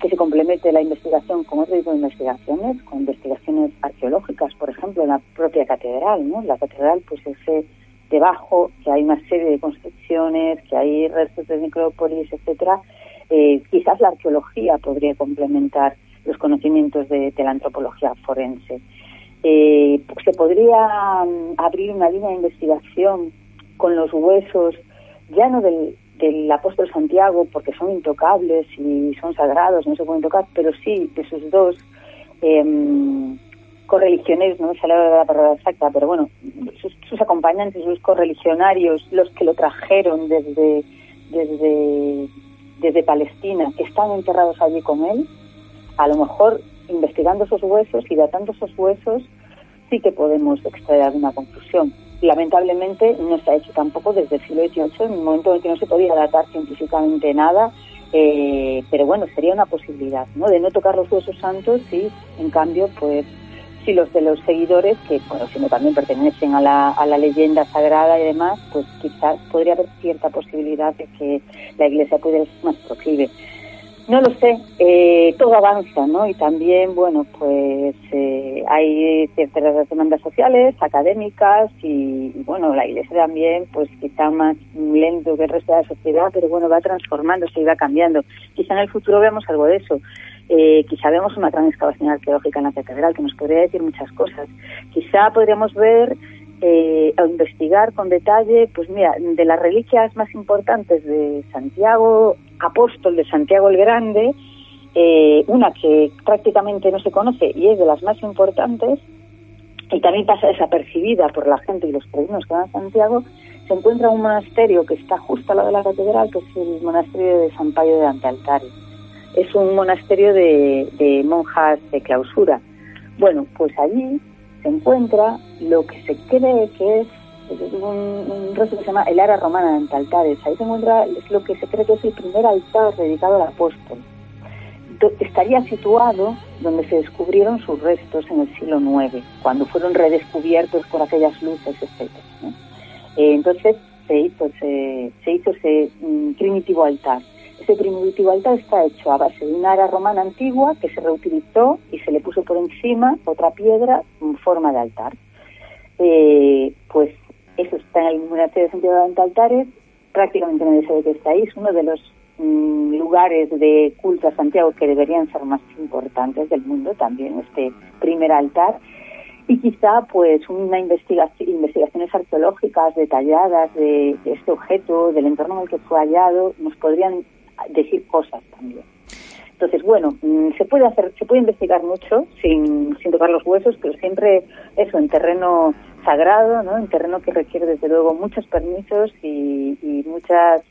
que se complemente la investigación con otro tipo investigaciones, con investigaciones arqueológicas, por ejemplo, en la propia catedral, ¿no? La catedral, pues ese debajo, que hay una serie de construcciones, que hay restos de necrópolis, etcétera, eh, quizás la arqueología podría complementar los conocimientos de la antropología forense eh, se podría mm, abrir una línea de investigación con los huesos, ya no del, apóstol Santiago, porque son intocables y son sagrados, no se pueden tocar, pero sí de sus dos eh, correligionarios, no me la palabra exacta, pero bueno, sus, sus, acompañantes, sus correligionarios, los que lo trajeron desde, desde, desde Palestina, que están enterrados allí con él, a lo mejor investigando esos huesos y datando esos huesos, sí que podemos extraer alguna conclusión. Lamentablemente no se ha hecho tampoco desde el siglo XVIII, en un momento en el que no se podía datar científicamente nada, eh, pero bueno, sería una posibilidad, ¿no? De no tocar los huesos santos y, en cambio, pues si los de los seguidores, que bueno, si no también pertenecen a la, a la leyenda sagrada y demás, pues quizás podría haber cierta posibilidad de que la Iglesia pudiera ser más proclive. No lo sé, eh, todo avanza, ¿no? Y también, bueno, pues eh, hay ciertas demandas sociales, académicas y, bueno, la iglesia también, pues quizá más lento que el resto de la sociedad, pero bueno, va transformándose y va cambiando. Quizá en el futuro veamos algo de eso. Eh, quizá vemos una gran arqueológica en la catedral que nos podría decir muchas cosas. Quizá podríamos ver eh, o investigar con detalle, pues mira, de las reliquias más importantes de Santiago, apóstol de Santiago el Grande, eh, una que prácticamente no se conoce y es de las más importantes, y también pasa desapercibida por la gente y los peregrinos que van a Santiago, se encuentra un monasterio que está justo al lado de la catedral, que es el monasterio de San Payo de Antealtares. Es un monasterio de monjas de clausura. Bueno, pues allí se encuentra lo que se cree que es un, un resto que se llama el Ara Romana de Antaltares. Ahí se encuentra es lo que se cree que es el primer altar dedicado al apóstol. Estaría situado donde se descubrieron sus restos en el siglo IX, cuando fueron redescubiertos por aquellas luces, etc. Eh, entonces se hizo, se, se hizo ese mm, primitivo altar. Ese primitivo altar está hecho a base de una ara romana antigua que se reutilizó y se le puso por encima otra piedra en forma de altar. Eh, pues eso está en el monasterio de Santiago de Altares, prácticamente nadie sabe que está ahí, es uno de los mm, lugares de culto a Santiago que deberían ser más importantes del mundo, también este primer altar. y quizá pues una investigación, investigaciones arqueológicas detalladas de, este objeto, del entorno en el que fue hallado, nos podrían decir cosas también. Entonces, bueno, mm, se puede hacer, se puede investigar mucho sin, sin tocar los huesos, pero siempre eso en terreno sagrado, ¿no? En terreno que requiere desde luego muchos permisos y, y muchas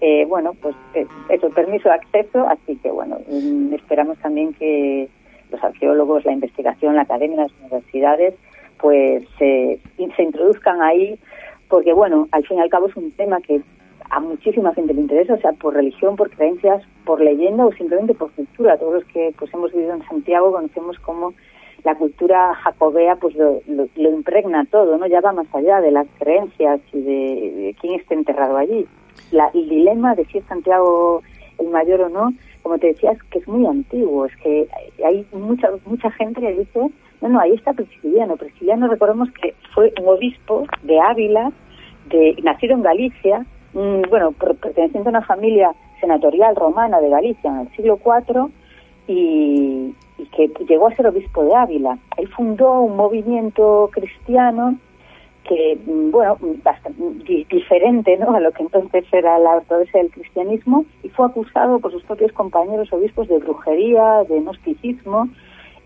eh, bueno, pues eh, eso, permiso de acceso, así que bueno, mm, esperamos también que los arqueólogos, la investigación, la academia, las universidades, pues se introduzcan ahí, porque bueno, al fin y al cabo es un tema que a muchísima gente le interesa, o sea, por religión, por creencias, por leyenda o simplemente por cultura. Todos los que pues hemos vivido en Santiago conocemos cómo la cultura jacobea pues lo, impregna todo, ¿no? Ya va más allá de las creencias y de quién está enterrado allí el dilema de si es Santiago el mayor o no, como te decía, es que es muy antiguo, es que hay mucha mucha gente que dice, no, no, ahí está Prisciliano. Prisciliano, recordemos que fue un obispo de Ávila, de, nacido en Galicia, bueno, perteneciente a una familia senatorial romana de Galicia en el siglo IV y, que llegó a ser obispo de Ávila. Él fundó un movimiento cristiano que, mm, bueno, bastante diferente ¿no? a lo que entonces era la ortodoxia del cristianismo, y fue acusado por sus propios compañeros obispos de brujería, de gnosticismo,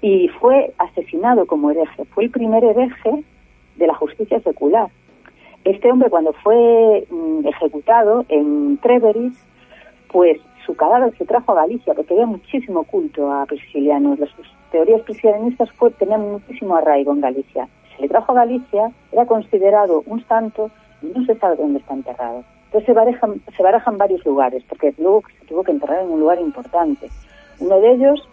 y fue asesinado como hereje. Fue el primer hereje de la justicia secular. Este hombre, cuando fue mm, ejecutado en Treveris, pues su cadáver se trajo a Galicia, porque había muchísimo culto a priscilianos. Las teorías priscilianistas tenían muchísimo arraigo en Galicia se le trajo a Galicia, era considerado un santo y no se sabe dónde está enterrado. Entonces se barajan, varios lugares, porque luego se tuvo que enterrar en un lugar importante. Uno de ellos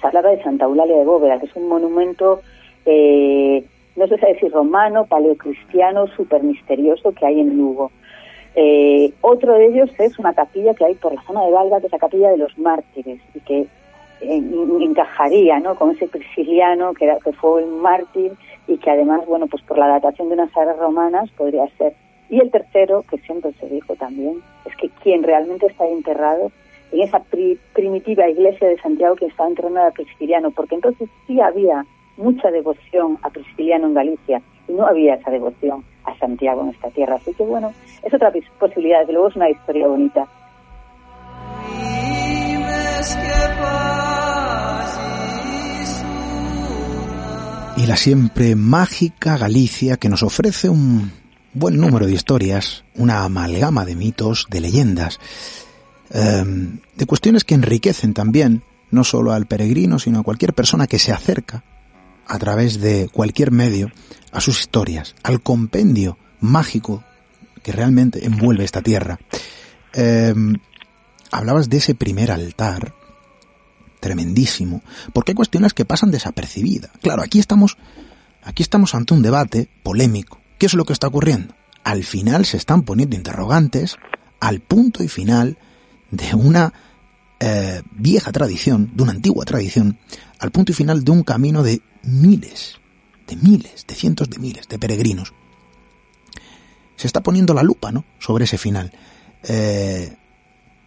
se hablaba de Santa Eulalia de Bóveda, que es un monumento, eh, no sé si romano, paleocristiano, súper misterioso que hay en Lugo. Eh, otro de ellos es una capilla que hay por la zona de Valga, que es la capilla de los mártires, y que encajaría ¿no? con ese prisciliano que, fue un mártir y que además, bueno, pues por la datación de unas áreas romanas podría ser. Y el tercero, que siempre se dijo también, es que quien realmente está enterrado en esa primitiva iglesia de Santiago que estaba enterrada a Prisciliano, porque entonces sí había mucha devoción a Prisciliano en Galicia y no había esa devoción a Santiago en esta tierra. Así que bueno, es otra posibilidad, desde luego es una historia bonita. y la siempre mágica Galicia que nos ofrece un buen número de historias, una amalgama de mitos, de leyendas, em, de cuestiones que enriquecen también no solo al peregrino, sino a cualquier persona que se acerca a través de cualquier medio a sus historias, al compendio mágico que realmente envuelve esta tierra. Em, hablabas de ese primer altar tremendísimo, porque hay cuestiones que pasan desapercibidas. Claro, aquí estamos, aquí estamos ante un debate polémico. ¿Qué es lo que está ocurriendo? Al final se están poniendo interrogantes al punto y final de una eh, vieja tradición, de una antigua tradición, al punto y final de un camino de miles, de miles, de cientos de miles de peregrinos. Se está poniendo la lupa, ¿no? Sobre ese final. Eh,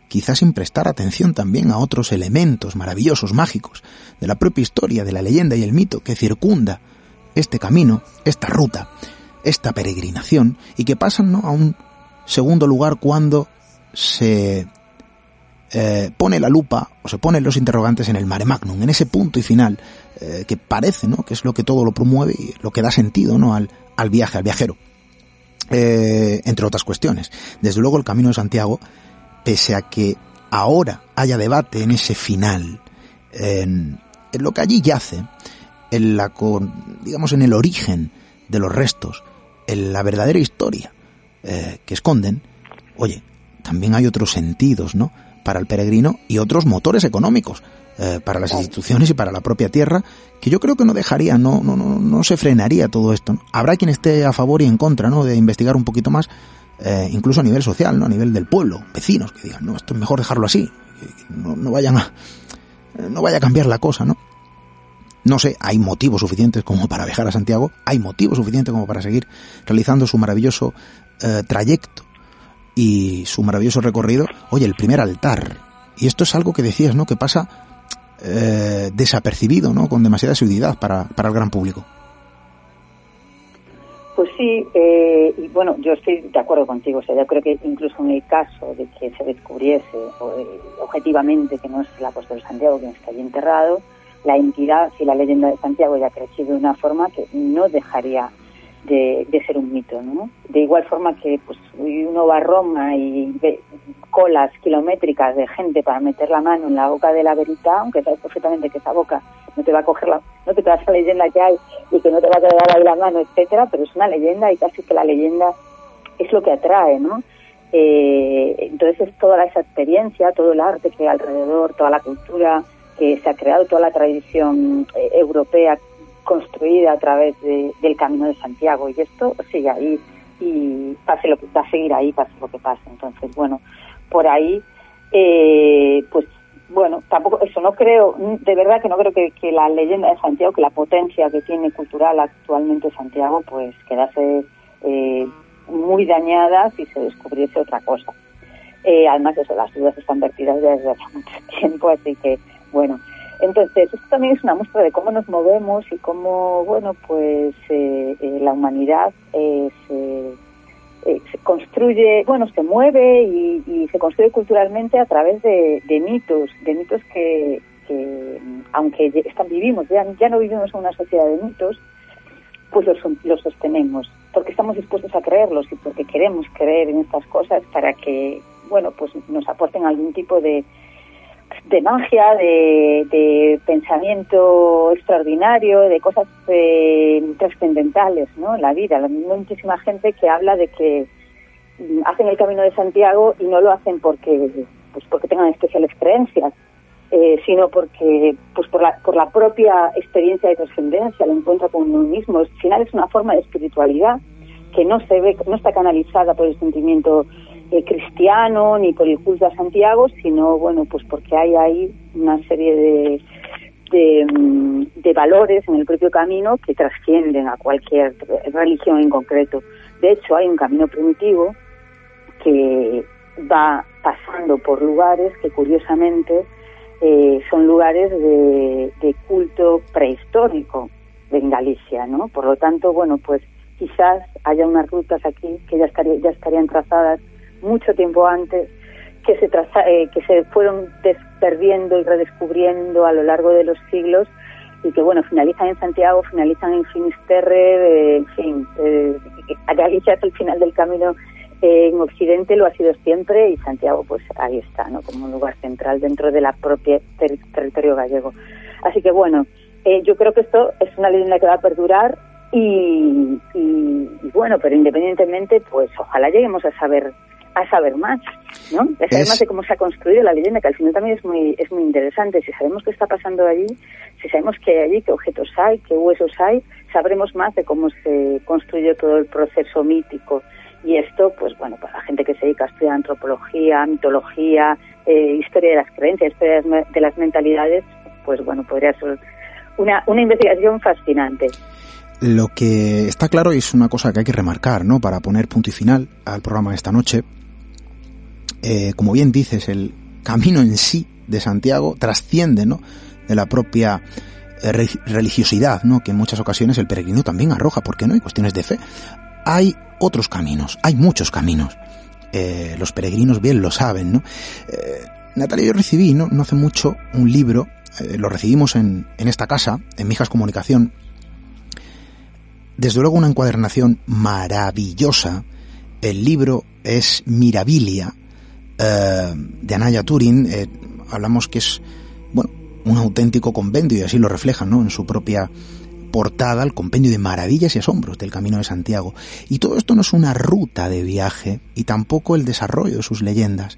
quizás sin prestar atención también a otros elementos maravillosos, mágicos, de la propia historia, de la leyenda y el mito que circunda este camino, esta ruta, esta peregrinación, y que pasan ¿no? a un segundo lugar cuando se eh, pone la lupa o se ponen los interrogantes en el mare magnum, en ese punto y final eh, que parece ¿no? que es lo que todo lo promueve y lo que da sentido ¿no? al, al viaje, al viajero. Eh, entre otras cuestiones. Desde luego el Camino de Santiago pese a que ahora haya debate en ese final, en, lo que allí yace, en la, digamos, en el origen de los restos, en la verdadera historia eh, que esconden, oye, también hay otros sentidos, ¿no? Para el peregrino y otros motores económicos eh, para las instituciones y para la propia tierra, que yo creo que no dejaría, no, no, no, no se frenaría todo esto. Habrá quien esté a favor y en contra, ¿no? De investigar un poquito más, eh, incluso a nivel social, ¿no? a nivel del pueblo, vecinos, que digan, no, esto es mejor dejarlo así, no, no vayan a, no vaya a cambiar la cosa, ¿no? No sé, hay motivos suficientes como para viajar a Santiago, hay motivos suficientes como para seguir realizando su maravilloso eh, trayecto y su maravilloso recorrido. Oye, el primer altar. Y esto es algo que decías, ¿no? Que pasa eh, desapercibido, ¿no? Con demasiada seguridad para, para el gran público. sí, eh, y bueno, yo estoy de acuerdo contigo. O sea, yo creo que incluso en el caso de que se descubriese eh, objetivamente que no es el apóstol Santiago quien está allí enterrado, la entidad y la leyenda de Santiago ya ha crecido de una forma que no dejaría de, ser un mito, ¿no? De igual forma que pues uno va a Roma y ve colas kilométricas de gente para meter la mano en la boca de la verita, aunque sabes perfectamente que esa boca no te va a coger la, no te va a esa leyenda que hay y que no te va a quedar ahí la mano, etcétera, pero es una leyenda y casi que la leyenda es lo que atrae, ¿no? Eh, entonces es toda esa experiencia, todo el arte que hay alrededor, toda la cultura que se ha creado, toda la tradición eh, europea construida a través del Camino de Santiago y esto sigue ahí y pase lo que va a seguir ahí, pase lo que pase. Entonces, bueno, por ahí, eh, pues bueno, tampoco, eso no creo, de verdad que no creo que, la leyenda de Santiago, que la potencia que tiene cultural actualmente Santiago, pues quedase eh, muy dañada si se descubriese otra cosa. Eh, además, eso, las dudas están vertidas desde hace mucho tiempo, así que, bueno, entonces, esto también es una muestra de cómo nos movemos y cómo, bueno, pues eh, eh, la humanidad eh, se, construye, bueno, se mueve y, se construye culturalmente a través de, mitos, de mitos que, aunque están, vivimos, ya, ya no vivimos en una sociedad de mitos, pues los, los sostenemos, porque estamos dispuestos a creerlos y porque queremos creer en estas cosas para que, bueno, pues nos aporten algún tipo de, de magia, de, pensamiento extraordinario, de cosas eh, trascendentales ¿no? la vida. Hay muchísima gente que habla de que mm, hacen el camino de Santiago y no lo hacen porque, pues porque tengan especiales creencias, eh, sino porque pues por la, por la propia experiencia de trascendencia, el encuentro con uno mismo. Al final es una forma de espiritualidad que no se ve, no está canalizada por el sentimiento eh, cristiano ni por el culto a Santiago, sino bueno, pues porque hay ahí una serie de, mm, de, valores en el propio camino que trascienden a cualquier religión en concreto. De hecho, hay un camino primitivo que va pasando por lugares que curiosamente eh, son lugares de, culto prehistórico en Galicia, ¿no? Por lo tanto, bueno, pues quizás haya unas rutas aquí que ya, estaría, ya estarían trazadas mucho tiempo antes, que se, eh, que se fueron perdiendo y redescubriendo a lo largo de los siglos y que, bueno, finalizan en Santiago, finalizan en Finisterre, eh, en fin, eh, Galicia es el final del camino eh, en Occidente, lo ha sido siempre y Santiago, pues ahí está, ¿no? Como un lugar central dentro de la propia territorio gallego. Así que, bueno, yo creo que esto es una leyenda que va a perdurar y, y, bueno, pero independientemente, pues ojalá lleguemos a saber a saber más, ¿no? A saber más de cómo se ha construido la leyenda, que al final también es muy, es muy interesante. Si sabemos qué está pasando allí, si sabemos qué hay allí, qué objetos hay, qué huesos hay, sabremos más de cómo se construye todo el proceso mítico. Y esto, pues bueno, para la gente que se dedica a estudiar antropología, mitología, eh, historia de las creencias, historia de las mentalidades, pues bueno, podría ser una, una investigación fascinante. Lo que está claro y es una cosa que hay que remarcar, ¿no? Para poner punto y final al programa de esta noche, eh, como bien dices, el camino en sí de Santiago trasciende, ¿no? De la propia eh, religiosidad, ¿no? Que en muchas ocasiones el peregrino también arroja, porque no hay cuestiones de fe. Hay otros caminos, hay muchos caminos. Eh, los peregrinos bien lo saben, ¿no? Natalia, yo recibí, ¿no? no hace mucho, un libro, lo recibimos en, en esta casa, en Mijas Comunicación, desde luego una encuadernación maravillosa. El libro es Mirabilia, eh, de Anaya Turin. Eh, hablamos que es, bueno, un auténtico compendio, y así lo refleja, ¿no? En su propia portada, el compendio de maravillas y asombros del Camino de Santiago. Y todo esto no es una ruta de viaje, y tampoco el desarrollo de sus leyendas.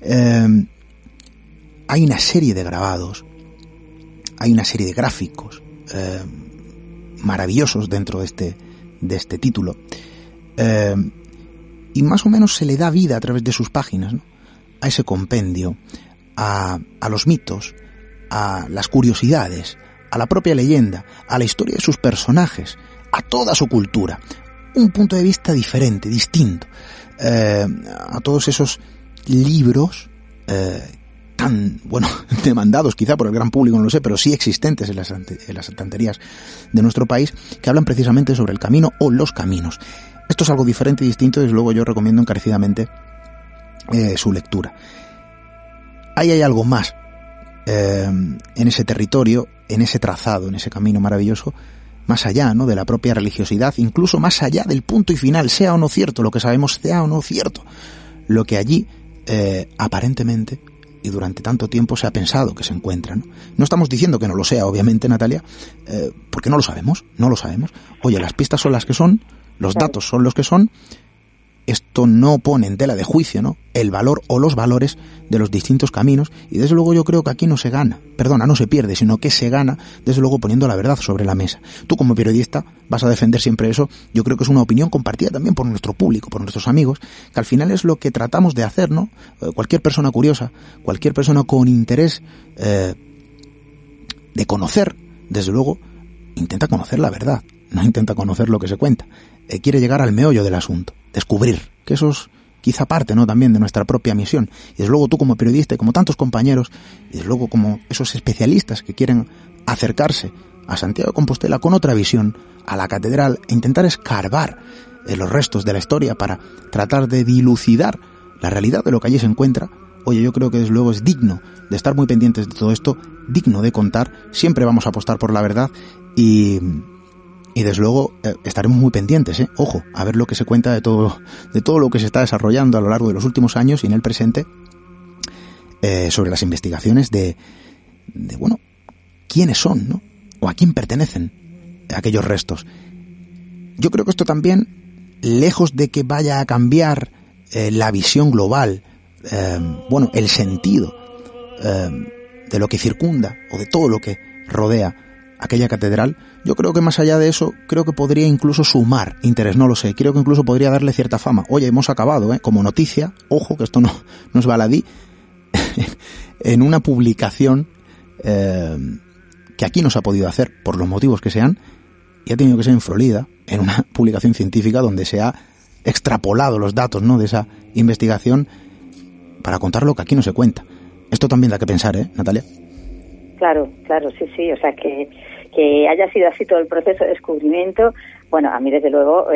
Eh, hay una serie de grabados, hay una serie de gráficos, maravillosos dentro de este, de este título. Y más o menos se le da vida a través de sus páginas, a ese compendio, a, a los mitos, a las curiosidades, a la propia leyenda, a la historia de sus personajes, a toda su cultura. Un punto de vista diferente, distinto, eh, a todos esos libros eh, tan, bueno, demandados quizá por el gran público, no lo sé, pero sí existentes en las, en las estanterías de nuestro país, que hablan precisamente sobre el camino o los caminos. Esto es algo diferente y distinto, desde luego yo recomiendo encarecidamente eh, su lectura. Ahí hay algo más eh, en ese territorio, en ese trazado, en ese camino maravilloso, más allá ¿no? de la propia religiosidad, incluso más allá del punto y final, sea o no cierto lo que sabemos, sea o no cierto, lo que allí eh, aparentemente y durante tanto tiempo se ha pensado que se encuentra. ¿no? no estamos diciendo que no lo sea, obviamente, Natalia, eh, porque no lo sabemos, no lo sabemos. Oye, las pistas son las que son, los datos son los que son, esto no pone en tela de juicio, ¿no? El valor o los valores de los distintos caminos y desde luego yo creo que aquí no se gana, perdona, no se pierde, sino que se gana desde luego poniendo la verdad sobre la mesa. Tú como periodista vas a defender siempre eso, yo creo que es una opinión compartida también por nuestro público, por nuestros amigos, que al final es lo que tratamos de hacer, ¿no? Eh, cualquier persona curiosa, cualquier persona con interés eh, de conocer, desde luego, intenta conocer la verdad, no intenta conocer lo que se cuenta, eh, quiere llegar al meollo del asunto descubrir, que eso es quizá parte ¿no? también de nuestra propia misión. Y desde luego tú como periodista y como tantos compañeros, y desde luego como esos especialistas que quieren acercarse a Santiago de Compostela con otra visión, a la catedral, e intentar escarbar en los restos de la historia para tratar de dilucidar la realidad de lo que allí se encuentra, oye, yo creo que desde luego es digno de estar muy pendientes de todo esto, digno de contar, siempre vamos a apostar por la verdad y, y desde luego eh, estaremos muy pendientes, ¿eh? ojo, a ver lo que se cuenta de todo, de todo lo que se está desarrollando a lo largo de los últimos años y en el presente eh, sobre las investigaciones de, de, bueno, quiénes son, ¿no? O a quién pertenecen aquellos restos. Yo creo que esto también, lejos de que vaya a cambiar la visión global, bueno, el sentido de lo que circunda o de todo lo que rodea aquella catedral, yo creo que más allá de eso, creo que podría incluso sumar interés, no lo sé, creo que incluso podría darle cierta fama. Oye, hemos acabado, ¿eh? Como noticia, ojo, que esto no, no es baladí, en una publicación eh, que aquí no se ha podido hacer, por los motivos que sean, y ha tenido que ser en Florida, en una publicación científica donde se ha extrapolado los datos, ¿no? De esa investigación para contar lo que aquí no se cuenta. Esto también da que pensar, ¿eh, Natalia? Claro, claro, sí, sí, o sea que que haya sido así todo el proceso de descubrimiento, bueno, a mí desde luego,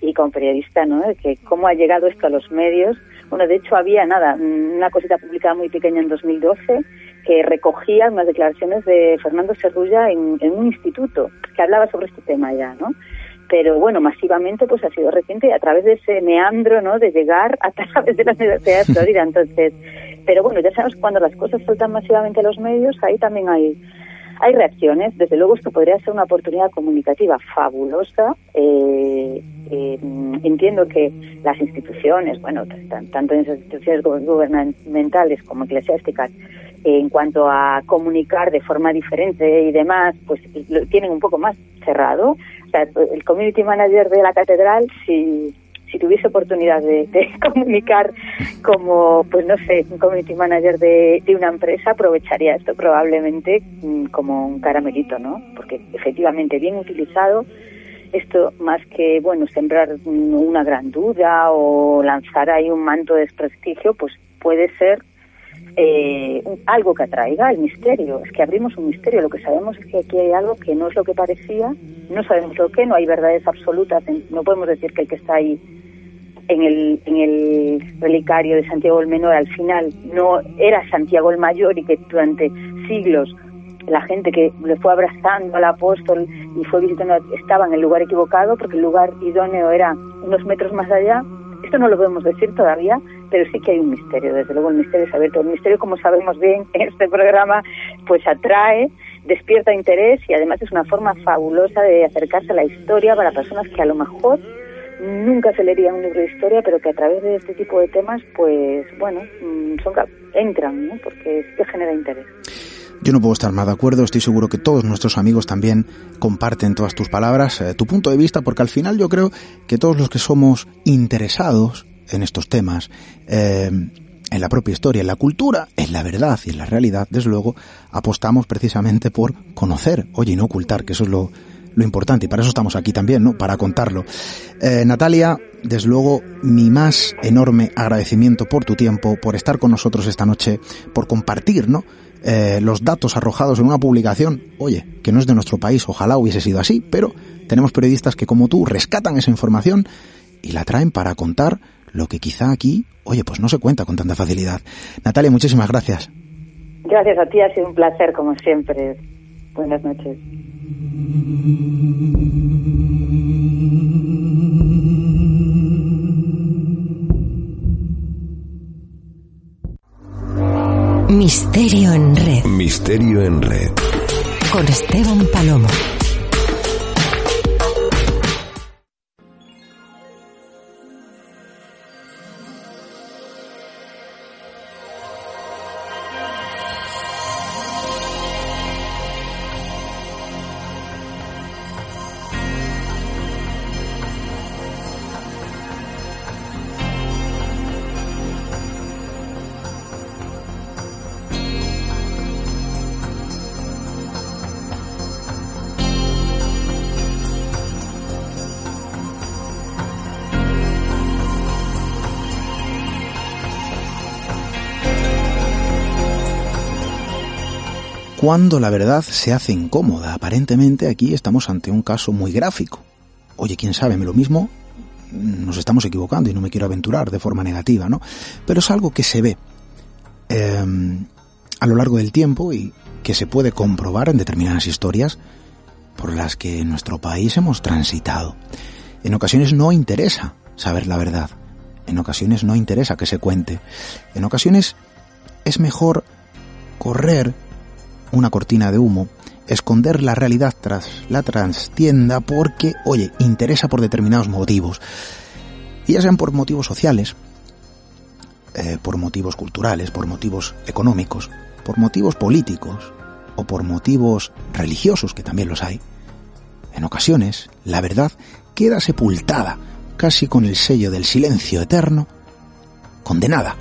y como periodista, ¿no? Que cómo ha llegado esto a los medios. Bueno, de hecho había nada, una cosita publicada muy pequeña en 2012 que recogía unas declaraciones de Fernando Serrulla en, un instituto que hablaba sobre este tema ya, ¿no? pero bueno, masivamente pues ha sido reciente a través de ese meandro, ¿no? De llegar a través de la Universidad de Florida. Entonces, pero bueno, ya sabemos cuando las cosas saltan masivamente a los medios, ahí también hay hay reacciones, desde luego esto podría ser una oportunidad comunicativa fabulosa. Eh, eh, entiendo que las instituciones, bueno, tanto en las instituciones gubernamentales como eclesiásticas, en cuanto a comunicar de forma diferente y demás, pues lo tienen un poco más cerrado. El community manager de la catedral, si si tuviese oportunidad de, comunicar como, pues no sé, un community manager de, una empresa, aprovecharía esto probablemente mm, como un caramelito, ¿no? Porque efectivamente, bien utilizado, esto más que, bueno, sembrar una gran duda o lanzar ahí un manto de desprestigio, pues puede ser eh, algo que atraiga el misterio. Es que abrimos un misterio. Lo que sabemos es que aquí hay algo que no es lo que parecía, no sabemos lo que, no hay verdades absolutas. No podemos decir que el que está ahí en el, en el relicario de Santiago el Menor al final no era Santiago el Mayor y que durante siglos la gente que le fue abrazando al apóstol y fue visitando estaba en el lugar equivocado porque el lugar idóneo era unos metros más allá. Esto no lo podemos decir todavía, pero sí que hay un misterio. Desde luego el misterio es abierto. El misterio, como sabemos bien en este programa, pues atrae, despierta interés y además es una forma fabulosa de acercarse a la historia para personas que a lo mejor nunca se leería un libro de historia, pero que a través de este tipo de temas, pues bueno, mm, son, entran, ¿no? porque sí que genera interés. Yo no puedo estar más de acuerdo, estoy seguro que todos nuestros amigos también comparten todas tus palabras, eh, tu punto de vista, porque al final yo creo que todos los que somos interesados en estos temas, eh, en la propia historia, en la cultura, en la verdad y en la realidad, desde luego, apostamos precisamente por conocer, oye, y no ocultar, que eso es lo, lo importante y para eso estamos aquí también, ¿no? Para contarlo. Eh, Natalia, desde luego, mi más enorme agradecimiento por tu tiempo, por estar con nosotros esta noche, por compartir, ¿no? Eh, los datos arrojados en una publicación, oye, que no es de nuestro país, ojalá hubiese sido así, pero tenemos periodistas que como tú rescatan esa información y la traen para contar lo que quizá aquí, oye, pues no se cuenta con tanta facilidad. Natalia, muchísimas gracias. Gracias a ti, ha sido un placer como siempre. Buenas noches. Misterio en red. Misterio en red. Con Esteban Palomo. Cuando la verdad se hace incómoda. Aparentemente aquí estamos ante un caso muy gráfico. Oye, quién sabe, lo mismo nos estamos equivocando y no me quiero aventurar de forma negativa, ¿no? Pero es algo que se ve em, a lo largo del tiempo y que se puede comprobar en determinadas historias por las que en nuestro país hemos transitado. En ocasiones no interesa saber la verdad. En ocasiones no interesa que se cuente. En ocasiones es mejor correr una cortina de humo, esconder la realidad tras la transtienda porque, oye, interesa por determinados motivos. Y ya sean por motivos sociales, eh, por motivos culturales, por motivos económicos, por motivos políticos o por motivos religiosos, que también los hay. En ocasiones, la verdad queda sepultada, casi con el sello del silencio eterno, condenada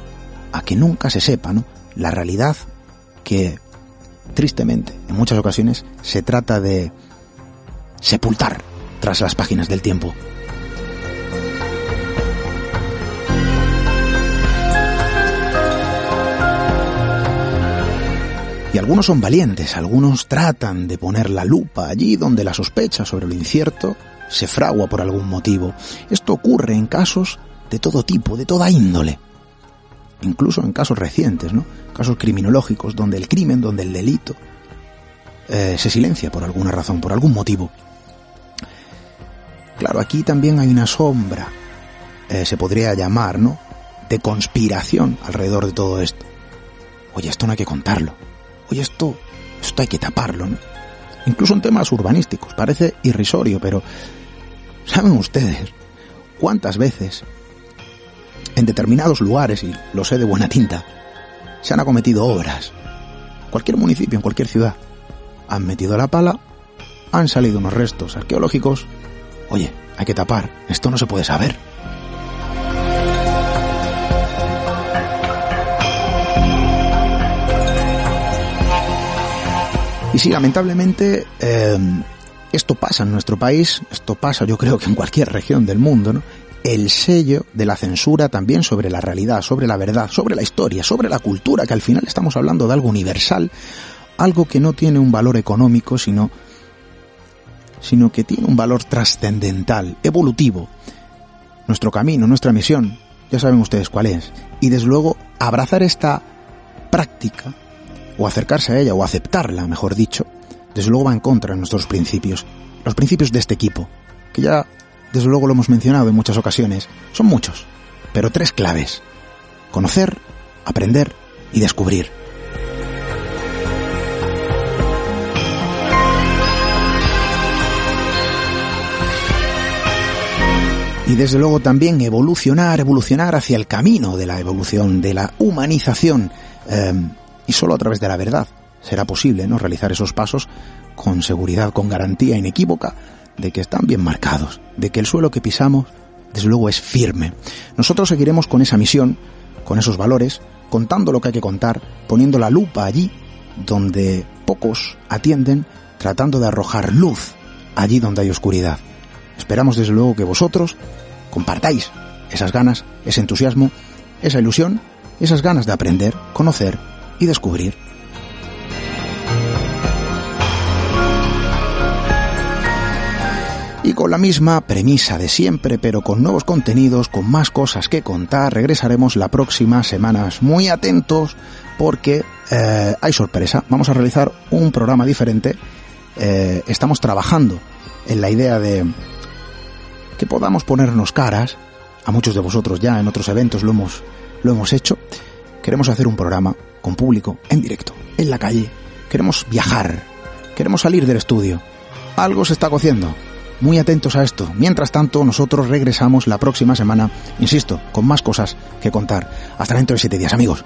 a que nunca se sepa ¿no? la realidad que tristemente, en muchas ocasiones, se trata de sepultar tras las páginas del tiempo. Y algunos son valientes, algunos tratan de poner la lupa allí donde la sospecha sobre lo incierto se fragua por algún motivo. Esto ocurre en casos de todo tipo, de toda índole incluso en casos recientes, ¿no? casos criminológicos, donde el crimen, donde el delito eh, se silencia por alguna razón, por algún motivo. Claro, aquí también hay una sombra, eh, se podría llamar, ¿no? De conspiración alrededor de todo esto. Oye, esto no hay que contarlo. Oye, esto, esto hay que taparlo, ¿no? Incluso en temas urbanísticos. Parece irrisorio, pero ¿saben ustedes cuántas veces en determinados lugares, y lo sé de buena tinta, se han acometido obras. Cualquier municipio, en cualquier ciudad. Han metido la pala, han salido unos restos arqueológicos. Oye, hay que tapar, esto no se puede saber. Y sí, lamentablemente, eh, esto pasa en nuestro país, esto pasa yo creo que en cualquier región del mundo, ¿no? El sello de la censura también sobre la realidad, sobre la verdad, sobre la historia, sobre la cultura, que al final estamos hablando de algo universal, algo que no tiene un valor económico, sino, sino que tiene un valor trascendental, evolutivo. Nuestro camino, nuestra misión, ya saben ustedes cuál es. Y desde luego, abrazar esta práctica, o acercarse a ella, o aceptarla, mejor dicho, desde luego va en contra de nuestros principios, los principios de este equipo, que ya desde luego lo hemos mencionado en muchas ocasiones, son muchos, pero tres claves. Conocer, aprender y descubrir. Y desde luego también evolucionar, evolucionar hacia el camino de la evolución, de la humanización. Em, y solo a través de la verdad será posible ¿no? realizar esos pasos con seguridad, con garantía inequívoca de que están bien marcados, de que el suelo que pisamos, desde luego, es firme. Nosotros seguiremos con esa misión, con esos valores, contando lo que hay que contar, poniendo la lupa allí donde pocos atienden, tratando de arrojar luz allí donde hay oscuridad. Esperamos desde luego que vosotros compartáis esas ganas, ese entusiasmo, esa ilusión, esas ganas de aprender, conocer y descubrir. Y con la misma premisa de siempre, pero con nuevos contenidos, con más cosas que contar, regresaremos la próxima semana. Muy atentos porque eh, hay sorpresa. Vamos a realizar un programa diferente. Eh, estamos trabajando en la idea de que podamos ponernos caras. A muchos de vosotros ya en otros eventos lo hemos, lo hemos hecho. Queremos hacer un programa con público, en directo, en la calle. Queremos viajar. Queremos salir del estudio. Algo se está cociendo muy atentos a esto. Mientras tanto, nosotros regresamos la próxima semana, insisto, con más cosas que contar. Hasta dentro de siete días, amigos.